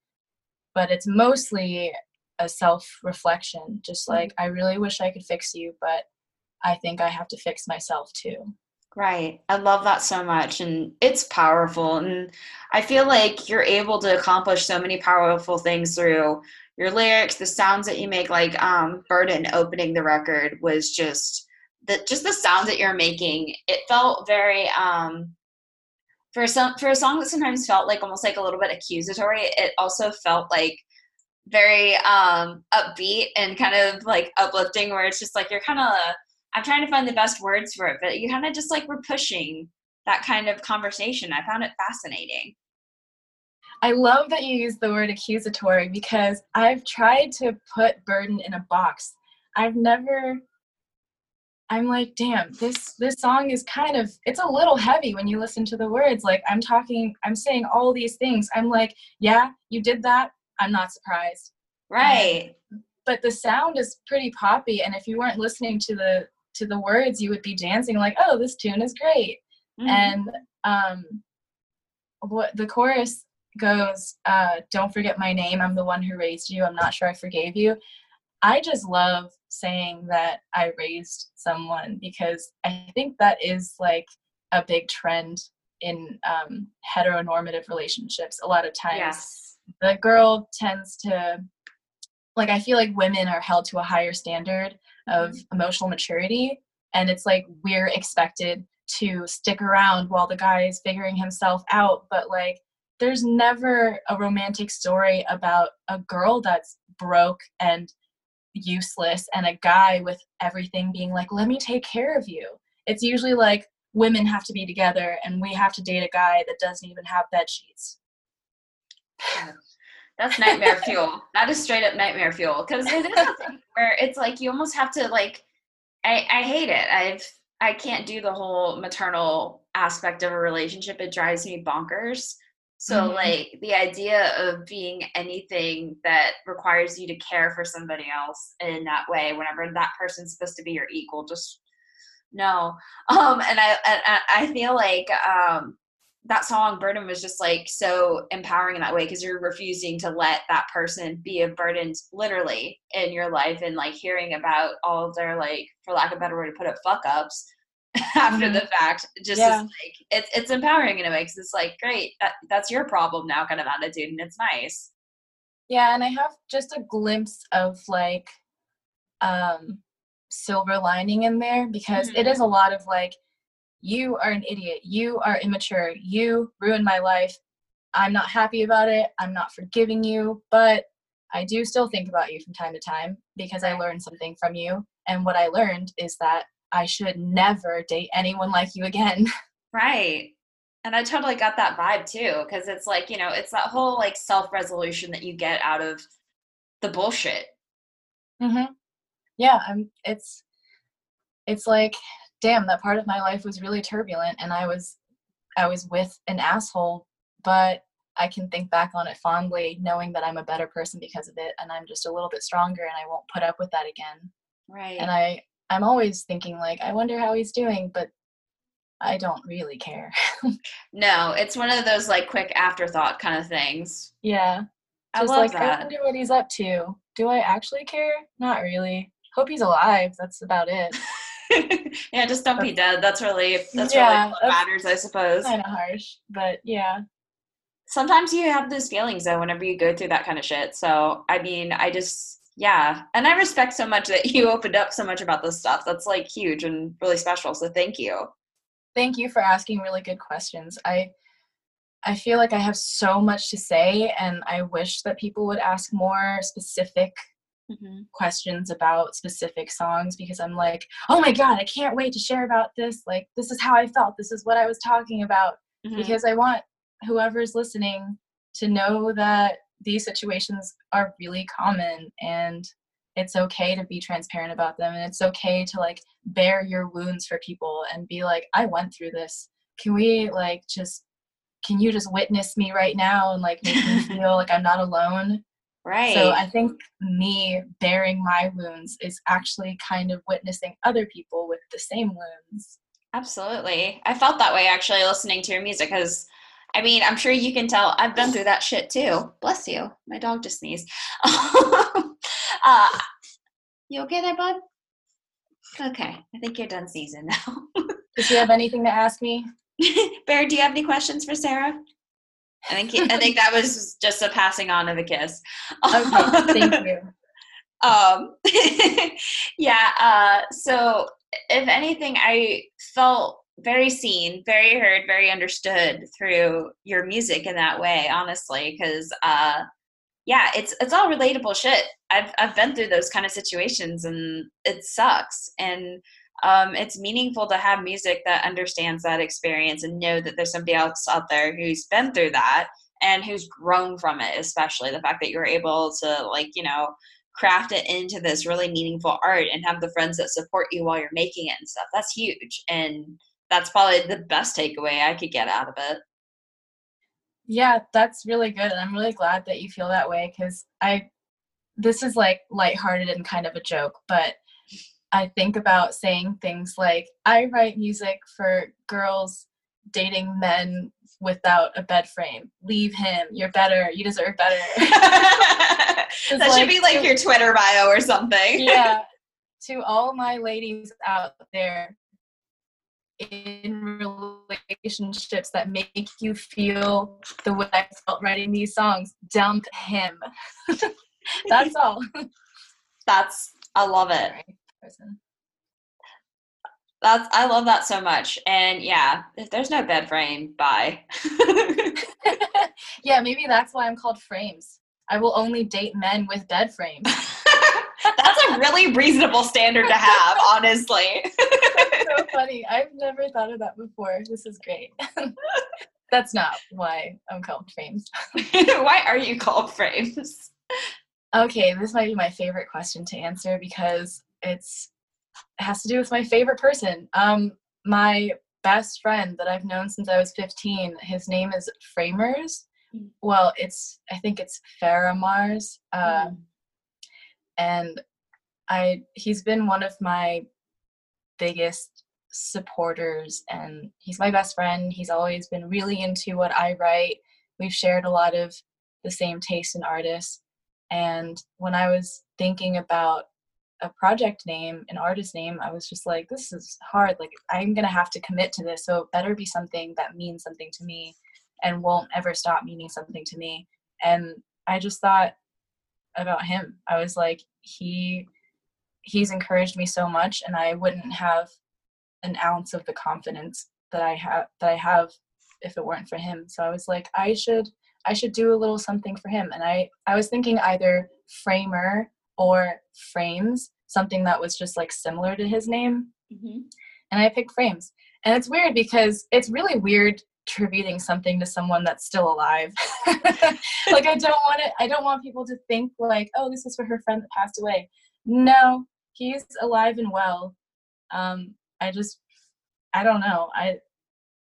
but it's mostly a self reflection. Just mm-hmm. like, I really wish I could fix you, but I think I have to fix myself too. Right. I love that so much. And it's powerful. And I feel like you're able to accomplish so many powerful things through your lyrics, the sounds that you make, like um, Burden opening the record was just the just the sounds that you're making it felt very um for some for a song that sometimes felt like almost like a little bit accusatory it also felt like very um upbeat and kind of like uplifting where it's just like you're kind of i'm trying to find the best words for it but you kind of just like were pushing that kind of conversation i found it fascinating I love that you use the word accusatory because I've tried to put burden in a box. I've never I'm like, damn, this this song is kind of it's a little heavy when you listen to the words. Like I'm talking, I'm saying all these things. I'm like, yeah, you did that. I'm not surprised. Right. Um, but the sound is pretty poppy, and if you weren't listening to the to the words, you would be dancing like, oh, this tune is great. Mm-hmm. And um, what the chorus goes, uh, "Don't forget my name. I'm the one who raised you. I'm not sure I forgave you." I just love saying that I raised someone because I think that is like a big trend in um, heteronormative relationships. A lot of times, yes. the girl tends to, like, I feel like women are held to a higher standard of mm-hmm. emotional maturity, and it's like we're expected to stick around while the guy is figuring himself out, but like, there's never a romantic story about a girl that's broke and useless and a guy with everything being like let me take care of you. It's usually like women have to be together and we have to date a guy that doesn't even have bed sheets that's nightmare fuel. That is straight up nightmare fuel. Because it is a thing <laughs> where it's like you almost have to like i i hate it. I've i can't do the whole maternal aspect of a relationship. It drives me bonkers. So, mm-hmm. like, the idea of being anything that requires you to care for somebody else in that way, whenever that person's supposed to be your equal, just no. <laughs> Um, and I, and I feel like um, that song burden was just like so empowering in that way because you're refusing to let that person be a burden literally in your life and like hearing about all their like for lack of a better word to put it fuck ups <laughs> after mm-hmm. the fact just yeah. like it's it's empowering in a way because it's like great that, that's your problem now kind of attitude and it's nice yeah and i have just a glimpse of like um silver lining in there because mm-hmm. it is a lot of like you are an idiot you are immature you ruined my life i'm not happy about it i'm not forgiving you but i do still think about you from time to time because i learned something from you and what i learned is that I should never date anyone like you again. <laughs> Right. And I totally got that vibe too, because it's like, you know, it's that whole like self resolution that you get out of the bullshit. Mm-hmm. Yeah, I'm it's it's like, damn, that part of my life was really turbulent and I was I was with an asshole, but I can think back on it fondly, knowing that I'm a better person because of it and I'm just a little bit stronger and I won't put up with that again. Right. And I I'm always thinking like, I wonder how he's doing, but I don't really care. <laughs> no, it's one of those like quick afterthought kind of things. Yeah. I Just love like, that. I wonder what he's up to. Do I actually care? Not really. Hope he's alive. That's about it. <laughs> <laughs> yeah, just don't be dead. That's really that's yeah, really what matters, I suppose. Kind of harsh, but yeah. sometimes you have those feelings though whenever you go through that kind of shit. So I mean, I just yeah, and I respect so much that <laughs> you opened up so much about this stuff. That's like huge and really special. So thank you. Thank you for asking really good questions. I I feel like I have so much to say, and I wish that people would ask more specific mm-hmm. questions about specific songs because I'm like, oh my God, I can't wait to share about this. Like, this is how I felt. This is what I was talking about. Mm-hmm. Because I want whoever's listening to know that these situations are really common and it's okay to be transparent about them and it's okay to like bear your wounds for people and be like i went through this can we like just can you just witness me right now and like make me <laughs> feel like i'm not alone right so i think me bearing my wounds is actually kind of witnessing other people with the same wounds absolutely i felt that way actually listening to your music because I mean, I'm sure you can tell I've been through that shit too. Bless you. My dog just sneezed. <laughs> uh, you okay there, bud? Okay, I think you're done sneezing now. <laughs> Does he have anything to ask me? <laughs> Bear, do you have any questions for Sarah? I think I think that was <laughs> just a passing on of a kiss. Okay, thank you. <laughs> Um, <laughs> yeah. Uh, so, if anything, I felt very seen, very heard, very understood through your music in that way, honestly, because uh yeah, it's it's all relatable shit. I've I've been through those kind of situations and it sucks. And um, it's meaningful to have music that understands that experience and know that there's somebody else out there who's been through that and who's grown from it, especially the fact that you're able to like, you know, craft it into this really meaningful art and have the friends that support you while you're making it and stuff. That's huge. And that's probably the best takeaway I could get out of it. Yeah, that's really good. And I'm really glad that you feel that way because I, this is like lighthearted and kind of a joke, but I think about saying things like, I write music for girls dating men without a bed frame. Leave him. You're better. You deserve better. <laughs> <laughs> that like, should be like your Twitter bio or something. yeah. <laughs> To all my ladies out there in relationships that make you feel the way I felt writing these songs, dump him. That's all. That's I love it. That's I love that so much. And yeah, if there's no bed frame, bye. <laughs> yeah, maybe that's why I'm called Frames. I will only date men with bed frames. <laughs> that's a really reasonable standard to have, honestly so <laughs> funny. I've never thought of that before. This is great. That's not why I'm called Frames. why are you called Frames? Okay, this might be my favorite question to answer because it's it has to do with my favorite person. Um, my best friend that I've known since I was 15. His name is Framers. Mm. Well, it's I think it's Faramars. Uh, mm. And I he's been one of my biggest supporters and he's my best friend. He's always been really into what I write. We've shared a lot of the same taste in artists. And when I was thinking about a project name, an artist name, I was just like, this is hard. Like, I'm going to have to commit to this. So it better be something that means something to me and won't ever stop meaning something to me. And I just thought about him. I was like, he he's encouraged me so much and I wouldn't have an ounce of the confidence that I have that I have if it weren't for him. So I was like, I should I should do a little something for him. And I I was thinking either framer or frames, something that was just like similar to his name. Mm-hmm. And I picked frames. And it's weird because it's really weird attributing something to someone that's still alive. <laughs> like I don't want it I don't want people to think like, oh, this is for her friend that passed away. No, he's alive and well. Um, I just, I don't know. I,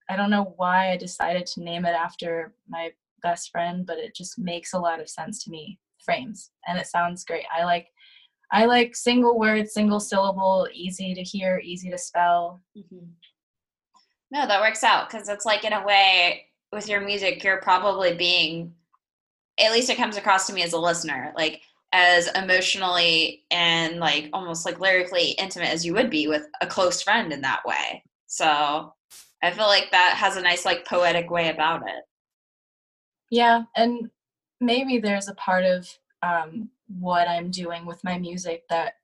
I don't know why I decided to name it after my best friend, but it just makes a lot of sense to me. Frames, and it sounds great. I like, I like single word, single syllable, easy to hear, easy to spell. Mm-hmm. No, that works out because it's like in a way with your music, you're probably being, at least it comes across to me as a listener, like as emotionally and like almost like lyrically intimate as you would be with a close friend in that way. So I feel like that has a nice like poetic way about it. Yeah, and maybe there's a part of um, what I'm doing with my music that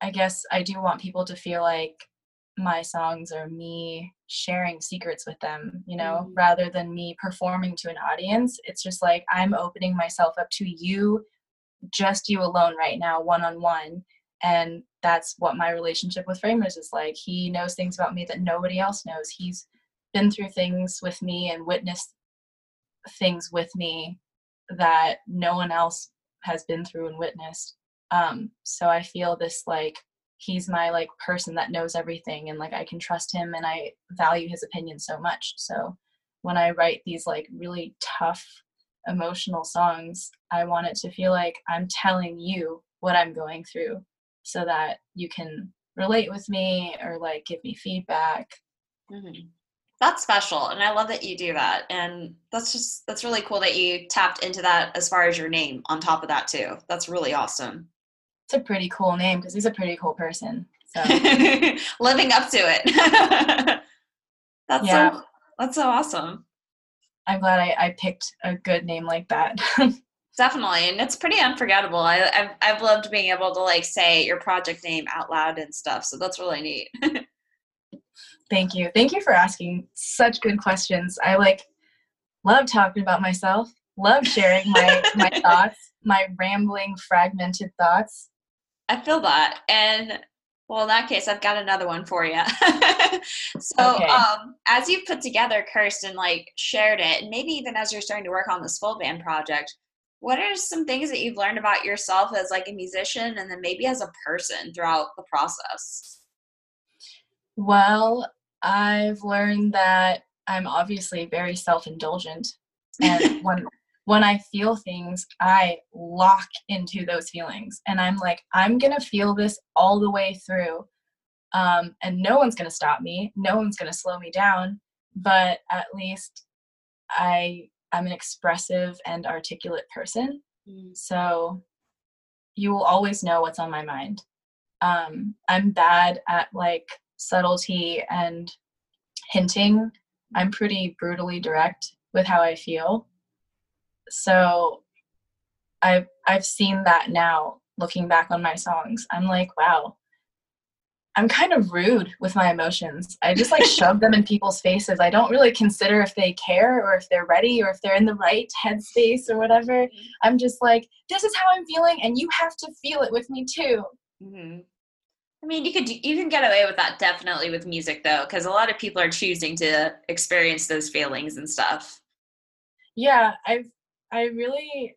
I guess I do want people to feel like my songs are me sharing secrets with them, you know, mm-hmm. rather than me performing to an audience. It's just like I'm opening myself up to you, just you alone right now, one on one. And that's what my relationship with Framers is like. He knows things about me that nobody else knows. He's been through things with me and witnessed things with me that no one else has been through and witnessed. Um, so I feel this like he's my like person that knows everything and like I can trust him and I value his opinion so much. So when I write these like really tough emotional songs, I want it to feel like I'm telling you what I'm going through so that you can relate with me or like give me feedback. Mm-hmm. That's special. And I love that you do that. And that's just, that's really cool that you tapped into that as far as your name on top of that too. That's really awesome it's a pretty cool name because he's a pretty cool person. So <laughs> living up to it. <laughs> that's yeah. so that's so awesome. I'm glad I, I picked a good name like that. <laughs> Definitely, and it's pretty unforgettable. I, I've I've loved being able to like say your project name out loud and stuff. So that's really neat. Thank you. Thank you for asking such good questions. I like love talking about myself. Love sharing my <laughs> my thoughts, my rambling, fragmented thoughts. I feel that. And well, in that case, I've got another one for you. <laughs> so, okay. um, as you've put together Kirsten, like shared it, and maybe even as you're starting to work on this full band project, what are some things that you've learned about yourself as like a musician and then maybe as a person throughout the process? Well, I've learned that I'm obviously very self-indulgent. And <laughs> when when I feel things, I lock into those feelings. And I'm like, I'm going to feel this all the way through. Um, and no one's going to stop me. No one's going to slow me down. But at least I, I'm an expressive and articulate person. Mm. So you will always know what's on my mind. Um, I'm bad at like subtlety and hinting. I'm pretty brutally direct with how I feel so I've I've seen that now looking back on my songs. I'm like, wow, I'm kind of rude with my emotions. I just like <laughs> shove them in people's faces. I don't really consider if they care or if they're ready or if they're in the right <laughs> headspace or whatever. Mm-hmm. I'm just like, this is how I'm feeling, and you have to feel it with me too. Mm-hmm. I mean, you could you can get away with that definitely with music though, because a lot of people are choosing to experience those feelings and stuff. Yeah, I've I really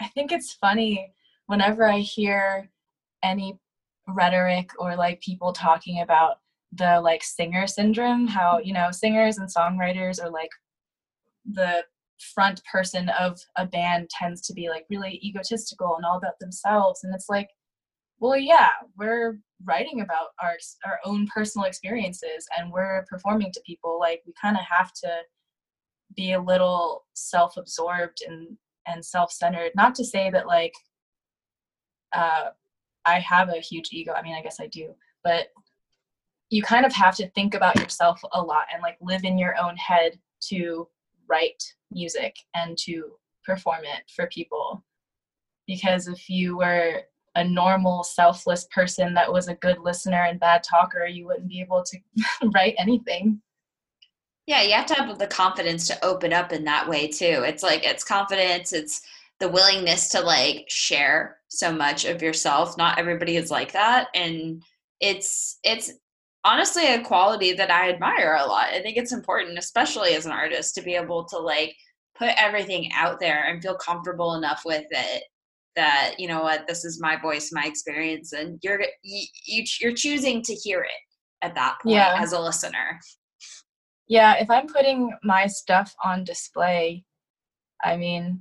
I think it's funny whenever I hear any rhetoric or like people talking about the like singer syndrome, how, you know, singers and songwriters are like the front person of a band tends to be like really egotistical and all about themselves and it's like well yeah we're writing about our our own personal experiences and we're performing to people like we kind of have to be a little self-absorbed and and self-centered. Not to say that like uh i have a huge ego i mean i guess i do but you kind of have to think about yourself a lot and like live in your own head to write music and to perform it for people. Because if you were a normal selfless person that was a good listener and bad talker you wouldn't be able to <laughs> write anything yeah, you have to have the confidence to open up in that way too. It's like it's confidence, it's the willingness to like share so much of yourself. Not everybody is like that and it's it's honestly a quality that I admire a lot. I think it's important especially as an artist to be able to like put everything out there and feel comfortable enough with it that you know what this is my voice my experience and you're you, you're choosing to hear it at that point yeah. as a listener yeah, if I'm putting my stuff on display, I mean,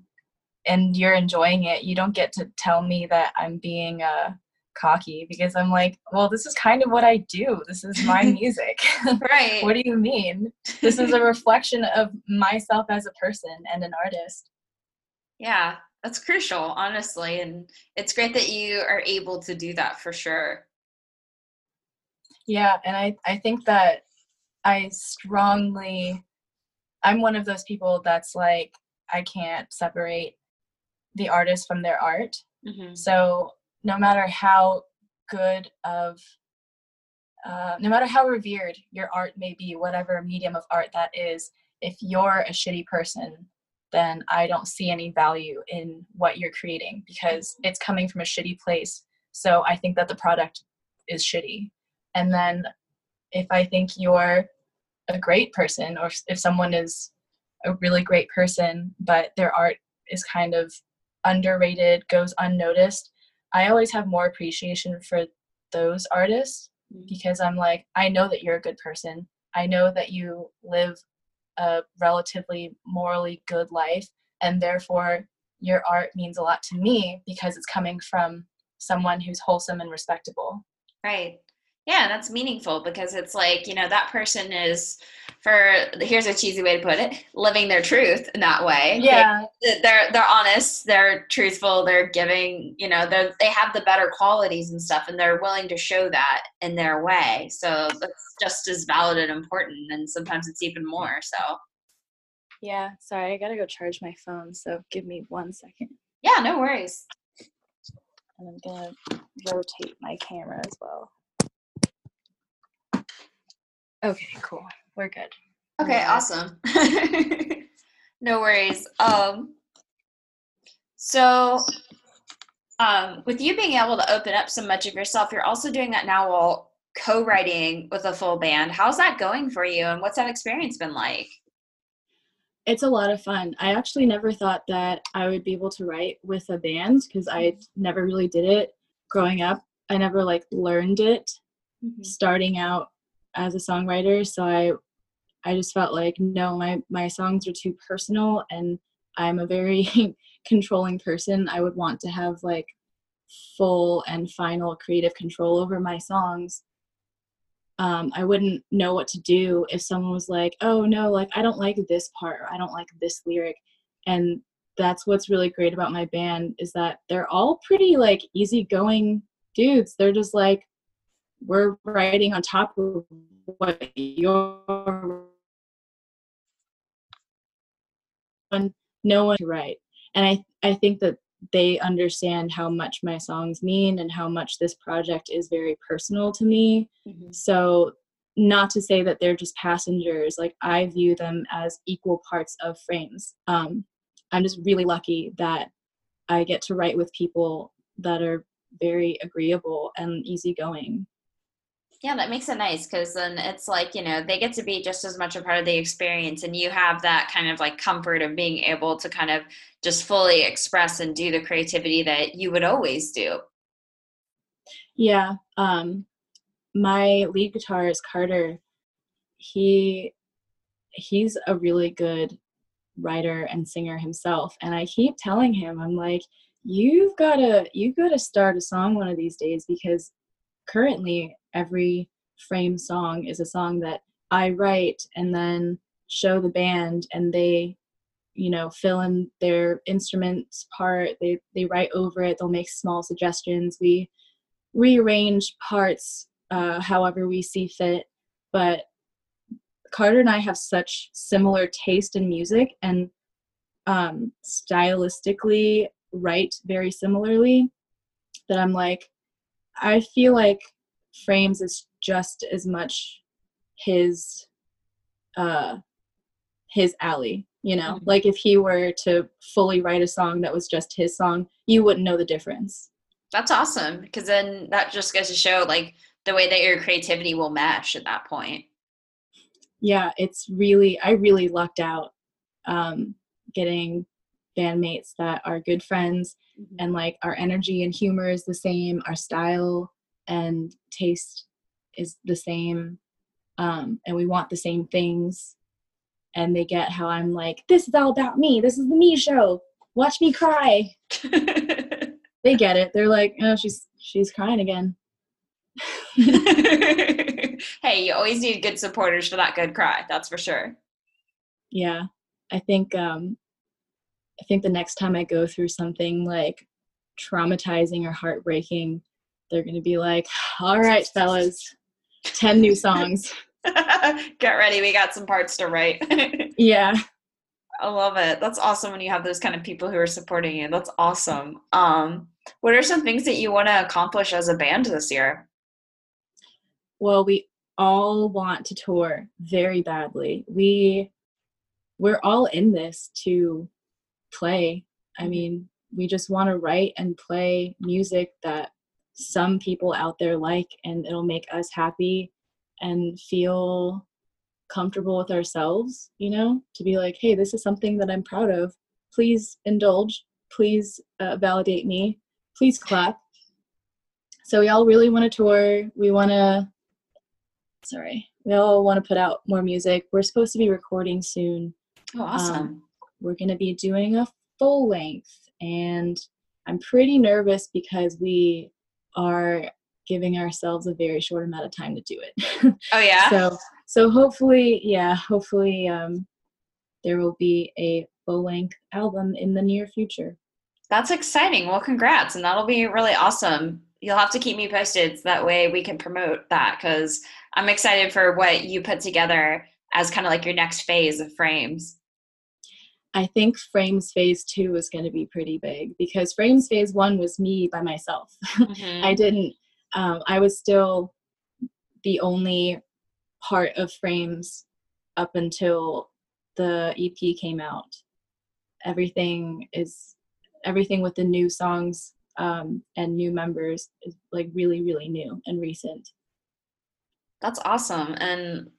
and you're enjoying it, you don't get to tell me that I'm being uh, cocky because I'm like, well, this is kind of what I do. This is my <laughs> music. <laughs> right. what do you mean? This is a <laughs> reflection of myself as a person and an artist. Yeah, that's crucial, honestly. And it's great that you are able to do that for sure. Yeah, and I, I think that I strongly I'm one of those people that's like I can't separate the artist from their art. Mm-hmm. So no matter how good of uh, no matter how revered your art may be, whatever medium of art that is, if you're a shitty person, then I don't see any value in what you're creating because it's coming from a shitty place. So I think that the product is shitty. And then if I think you're a great person or if someone is a really great person, but their art is kind of underrated, goes unnoticed, I always have more appreciation for those artists mm. because I'm like, I know that you're a good person. I know that you live a relatively morally good life, and therefore your art means a lot to me because it's coming from someone who's wholesome and respectable. Right. Yeah, that's meaningful because it's like, you know, that person is for here's a cheesy way to put it, living their truth in that way. Yeah. They, they're they're honest, they're truthful, they're giving, you know, they they have the better qualities and stuff and they're willing to show that in their way. So that's just as valid and important and sometimes it's even more. So Yeah, sorry, I got to go charge my phone, so give me one second. Yeah, no worries. And I'm going to rotate my camera as well. Okay, cool. We're good. Okay, yeah. awesome. <laughs> no worries. Um so um with you being able to open up so much of yourself, you're also doing that now while co-writing with a full band. How's that going for you and what's that experience been like? It's a lot of fun. I actually never thought that I would be able to write with a band because I never really did it growing up. I never like learned it mm-hmm. starting out as a songwriter so i i just felt like no my my songs are too personal and i'm a very <laughs> controlling person. I would want to have like full and final creative control over my songs. Um, i wouldn't know what to do if someone was like oh no like i don't like this part or i don't like this lyric. And that's what's really great about my band is that they're all pretty like easygoing dudes. They're just like we're writing on top of what you're no one to write. And i i think that they understand how much my songs mean and how much this project is very personal to me. Mm-hmm. so not to say that they're just passengers like i view them as equal parts of frames. Um, i'm just really lucky that i get to write with people that are very agreeable and easygoing yeah that makes it nice because then it's like you know they get to be just as much a part of the experience and you have that kind of like comfort of being able to kind of just fully express and do the creativity that you would always do. Yeah um my lead guitarist carter. He he's a really good writer and singer himself and i keep telling him i'm like you've got to you've got to start a song one of these days because currently every frame song is a song that I write and then show the band and they you know fill in their instruments part they they write over it they'll make small suggestions. We rearrange parts uh, however we see fit but carter and i have such similar taste in music and um, stylistically write very similarly that i'm like i feel like frames is just as much his uh his alley you know? Mm-hmm. like if he were to fully write a song that was just his song you wouldn't know the difference. That's awesome because then that just goes to show like the way that your creativity will match at that point. Yeah it's really i really lucked out um getting bandmates that are good friends mm-hmm. and like our energy and humor is the same our style and taste is the same um, and we want the same things. And they get how i'm like this is all about me. This is the me show. Watch me cry. <laughs> They get it. They're like oh she's she's crying again. <laughs> Hey you always need good supporters for that good cry that's for sure. Yeah. I think um i think the next time i go through something like traumatizing or heartbreaking they're going to be like, all right, fellas, 10 new songs. <laughs> Get ready, we got some parts to write. <laughs> yeah. I love it. That's awesome when you have those kind of people who are supporting you. That's awesome. Um, what are some things that you want to accomplish as a band this year? Well, we all want to tour very badly. We we're all in this to play. I mm-hmm. mean, we just want to write and play music that some people out there like and it'll make us happy and feel comfortable with ourselves, you know, to be like, hey, this is something that I'm proud of. Please indulge. Please uh, validate me. Please clap. So we all really want to tour. We want to, sorry, we all want to put out more music. We're supposed to be recording soon. Oh, awesome. Um, we're going to be doing a full length, and I'm pretty nervous because we are giving ourselves a very short amount of time to do it. <laughs> Oh yeah. so so hopefully, yeah, hopefully um, there will be a full length album in the near future. That's exciting. Well, congrats, and that'll be really awesome. You'll have to keep me posted so that way we can promote that because I'm excited for what you put together as kind of like your next phase of frames. I think Frames Phase 2 is going to be pretty big because Frames Phase 1 was me by myself. <laughs> Mm-hmm. I didn't, um, I was still the only part of frames up until the EP came out. Everything is everything with the new songs um, and new members is like really really new and recent. That's awesome, and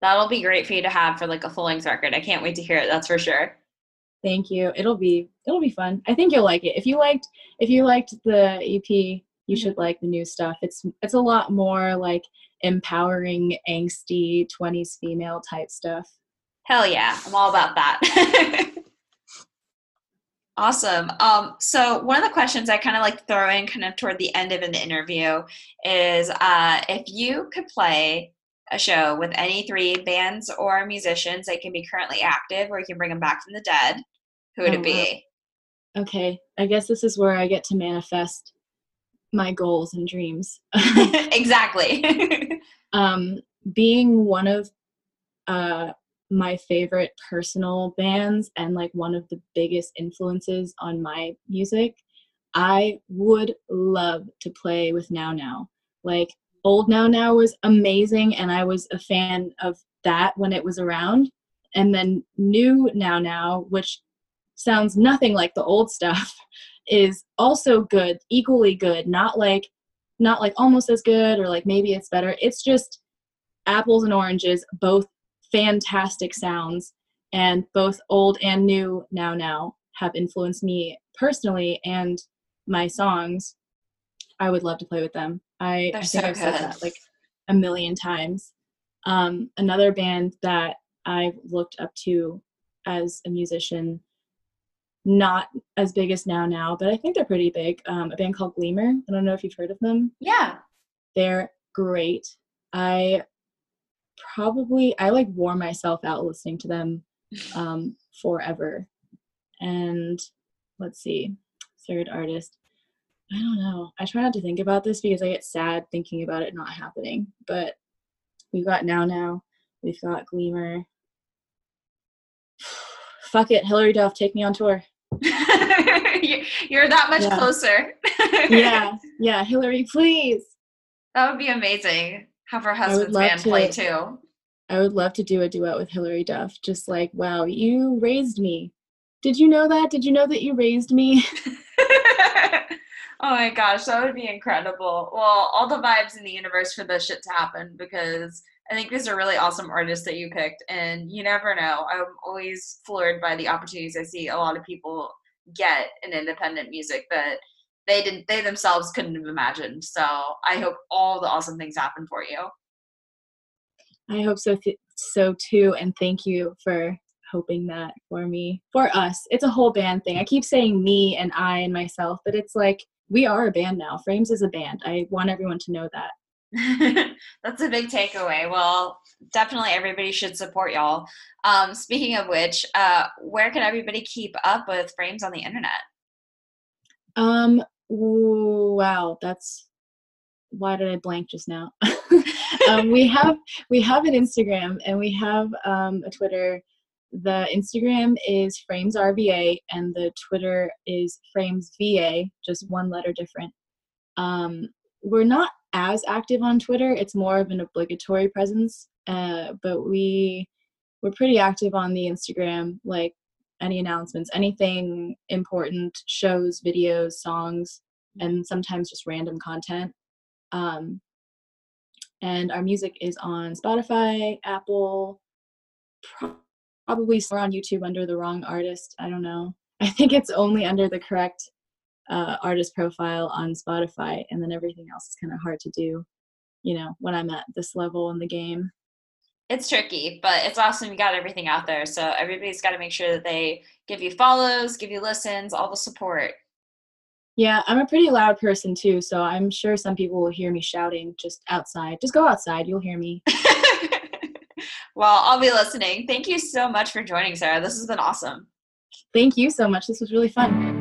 that'll be great for you to have for like a full length record. I can't wait to hear it. That's for sure. Thank you. It'll be it'll be fun. I think you'll like it. If you liked if you liked the EP, you mm-hmm. should like the new stuff. It's it's a lot more like empowering, angsty 20s female type stuff. Hell yeah, I'm all about that. <laughs> awesome. Um, so one of the questions I kind of like throw in kind of toward the end of an interview is uh, if you could play a show with any three bands or musicians that can be currently active or you can bring them back from the dead, who would oh, it be? Okay, I guess this is where I get to manifest my goals and dreams. <laughs> exactly. <laughs> um, being one of uh, my favorite personal bands and like one of the biggest influences on my music, I would love to play with Now Now. Like, old Now Now was amazing, and I was a fan of that when it was around. And then new Now Now, which sounds nothing like the old stuff, <laughs> is also good, equally good, not like not like almost as good or like maybe it's better. It's just apples and oranges, both fantastic sounds and both old and new now now have influenced me personally and my songs. I would love to play with them. I, I think so I've said that like a million times. Um, another band that I've looked up to as a musician not as big as now now, but I think they're pretty big. Um, a band called Gleemer. I don't know if you've heard of them. Yeah. They're great. I probably I like wore myself out listening to them <laughs> um, forever. And let's see, third artist. I don't know. I try not to think about this because I get sad thinking about it not happening. But we've got Now Now, we've got Gleemer. <sighs> Fuck it, Hilary Duff, take me on tour. <laughs> You're that much yeah. closer. yeah, <laughs> yeah, Hilary, please. That would be amazing. Have her husband's band to, play too. I would love to do a duet with Hilary Duff. Just like, wow, you raised me. Did you know that? Did you know that you raised me? <laughs> oh my gosh, that would be incredible. Well, all the vibes in the universe for this shit to happen because I think these are really awesome artists that you picked, and you never know. I'm always floored by the opportunities I see a lot of people get in independent music that they didn't, they themselves couldn't have imagined. So I hope all the awesome things happen for you. I hope so, th- so too, and thank you for hoping that for me, for us. It's a whole band thing. I keep saying me and I and myself, but it's like we are a band now. Frames is a band. I want everyone to know that. <laughs> That's a big takeaway. Well, definitely everybody should support y'all. Um, speaking of which, uh, where can everybody keep up with frames on the internet? Um, wow, that's why did I blank just now? <laughs> um, we <laughs> have we have an Instagram and we have um, a Twitter. The Instagram is Frames RVA and the Twitter is Frames VA, just one letter different. Um, we're not as active on Twitter; it's more of an obligatory presence. Uh, but we we're pretty active on the Instagram, like any announcements, anything important, shows, videos, songs, and sometimes just random content. Um, and our music is on Spotify, Apple, probably more on YouTube under the wrong artist. I don't know. <laughs> I think it's only under the correct uh, artist profile on Spotify, and then everything else is kind of hard to do, you know, when I'm at this level in the game. It's tricky, but it's awesome you got everything out there. So everybody's got to make sure that they give you follows, give you listens, all the support. Yeah, I'm a pretty loud person too, so I'm sure some people will hear me shouting just outside. Just go outside, you'll hear me. <laughs> well, I'll be listening. Thank you so much for joining, Sarah. This has been awesome. Thank you so much. This was really fun.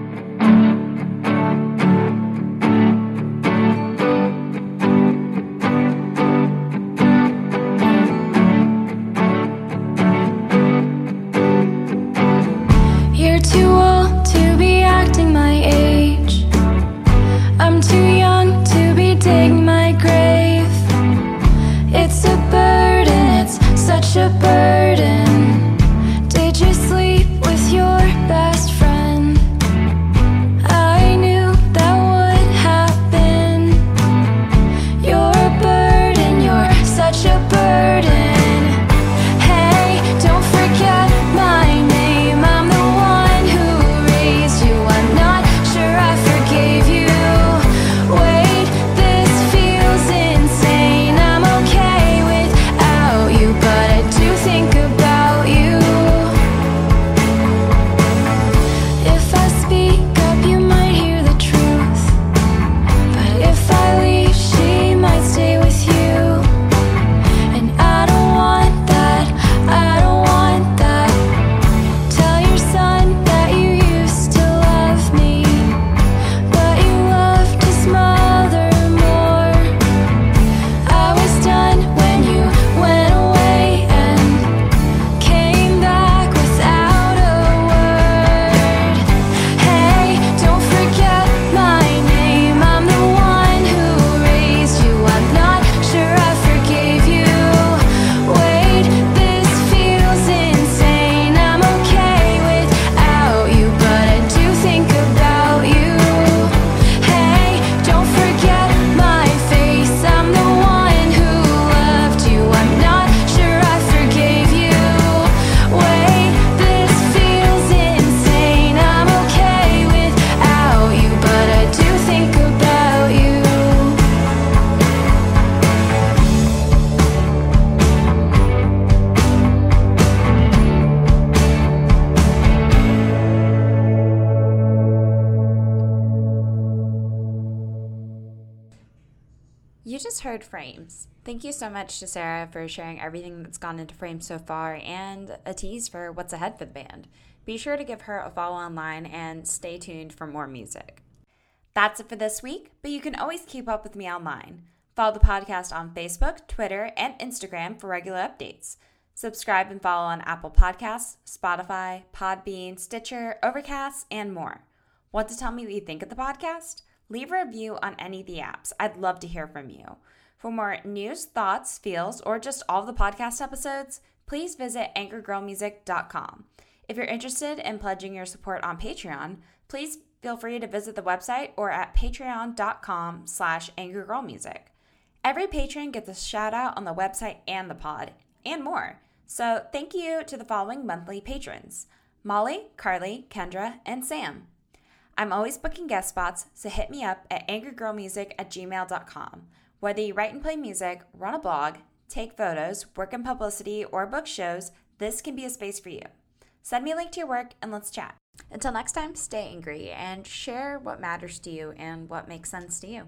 Much to Sarah for sharing everything that's gone into frame so far and a tease for what's ahead for the band. Be sure to give her a follow online and stay tuned for more music. That's it for this week, but you can always keep up with me online. Follow the podcast on Facebook, Twitter, and Instagram for regular updates. Subscribe and follow on Apple Podcasts, Spotify, Podbean, Stitcher, Overcast, and more. Want to tell me what you think of the podcast? Leave a review on any of the apps. I'd love to hear from you. For more news, thoughts, feels, or just all the podcast episodes, please visit anchorgirlmusic.com. If you're interested in pledging your support on Patreon, please feel free to visit the website or at patreon.com slash anchorgirlmusic. Every patron gets a shout out on the website and the pod, and more. So thank you to the following monthly patrons Molly, Carly, Kendra, and Sam. I'm always booking guest spots, so hit me up at anchorgirlmusic at gmail.com. Whether you write and play music, run a blog, take photos, work in publicity, or book shows, this can be a space for you. Send me a link to your work and let's chat. Until next time, stay angry and share what matters to you and what makes sense to you.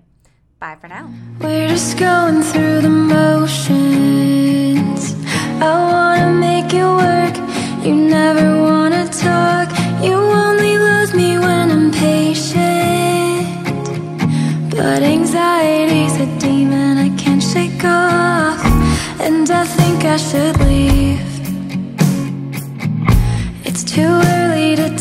Bye for now. We're just going through the motions. I wanna make it work. You never shake off And I think I should leave. It's too early to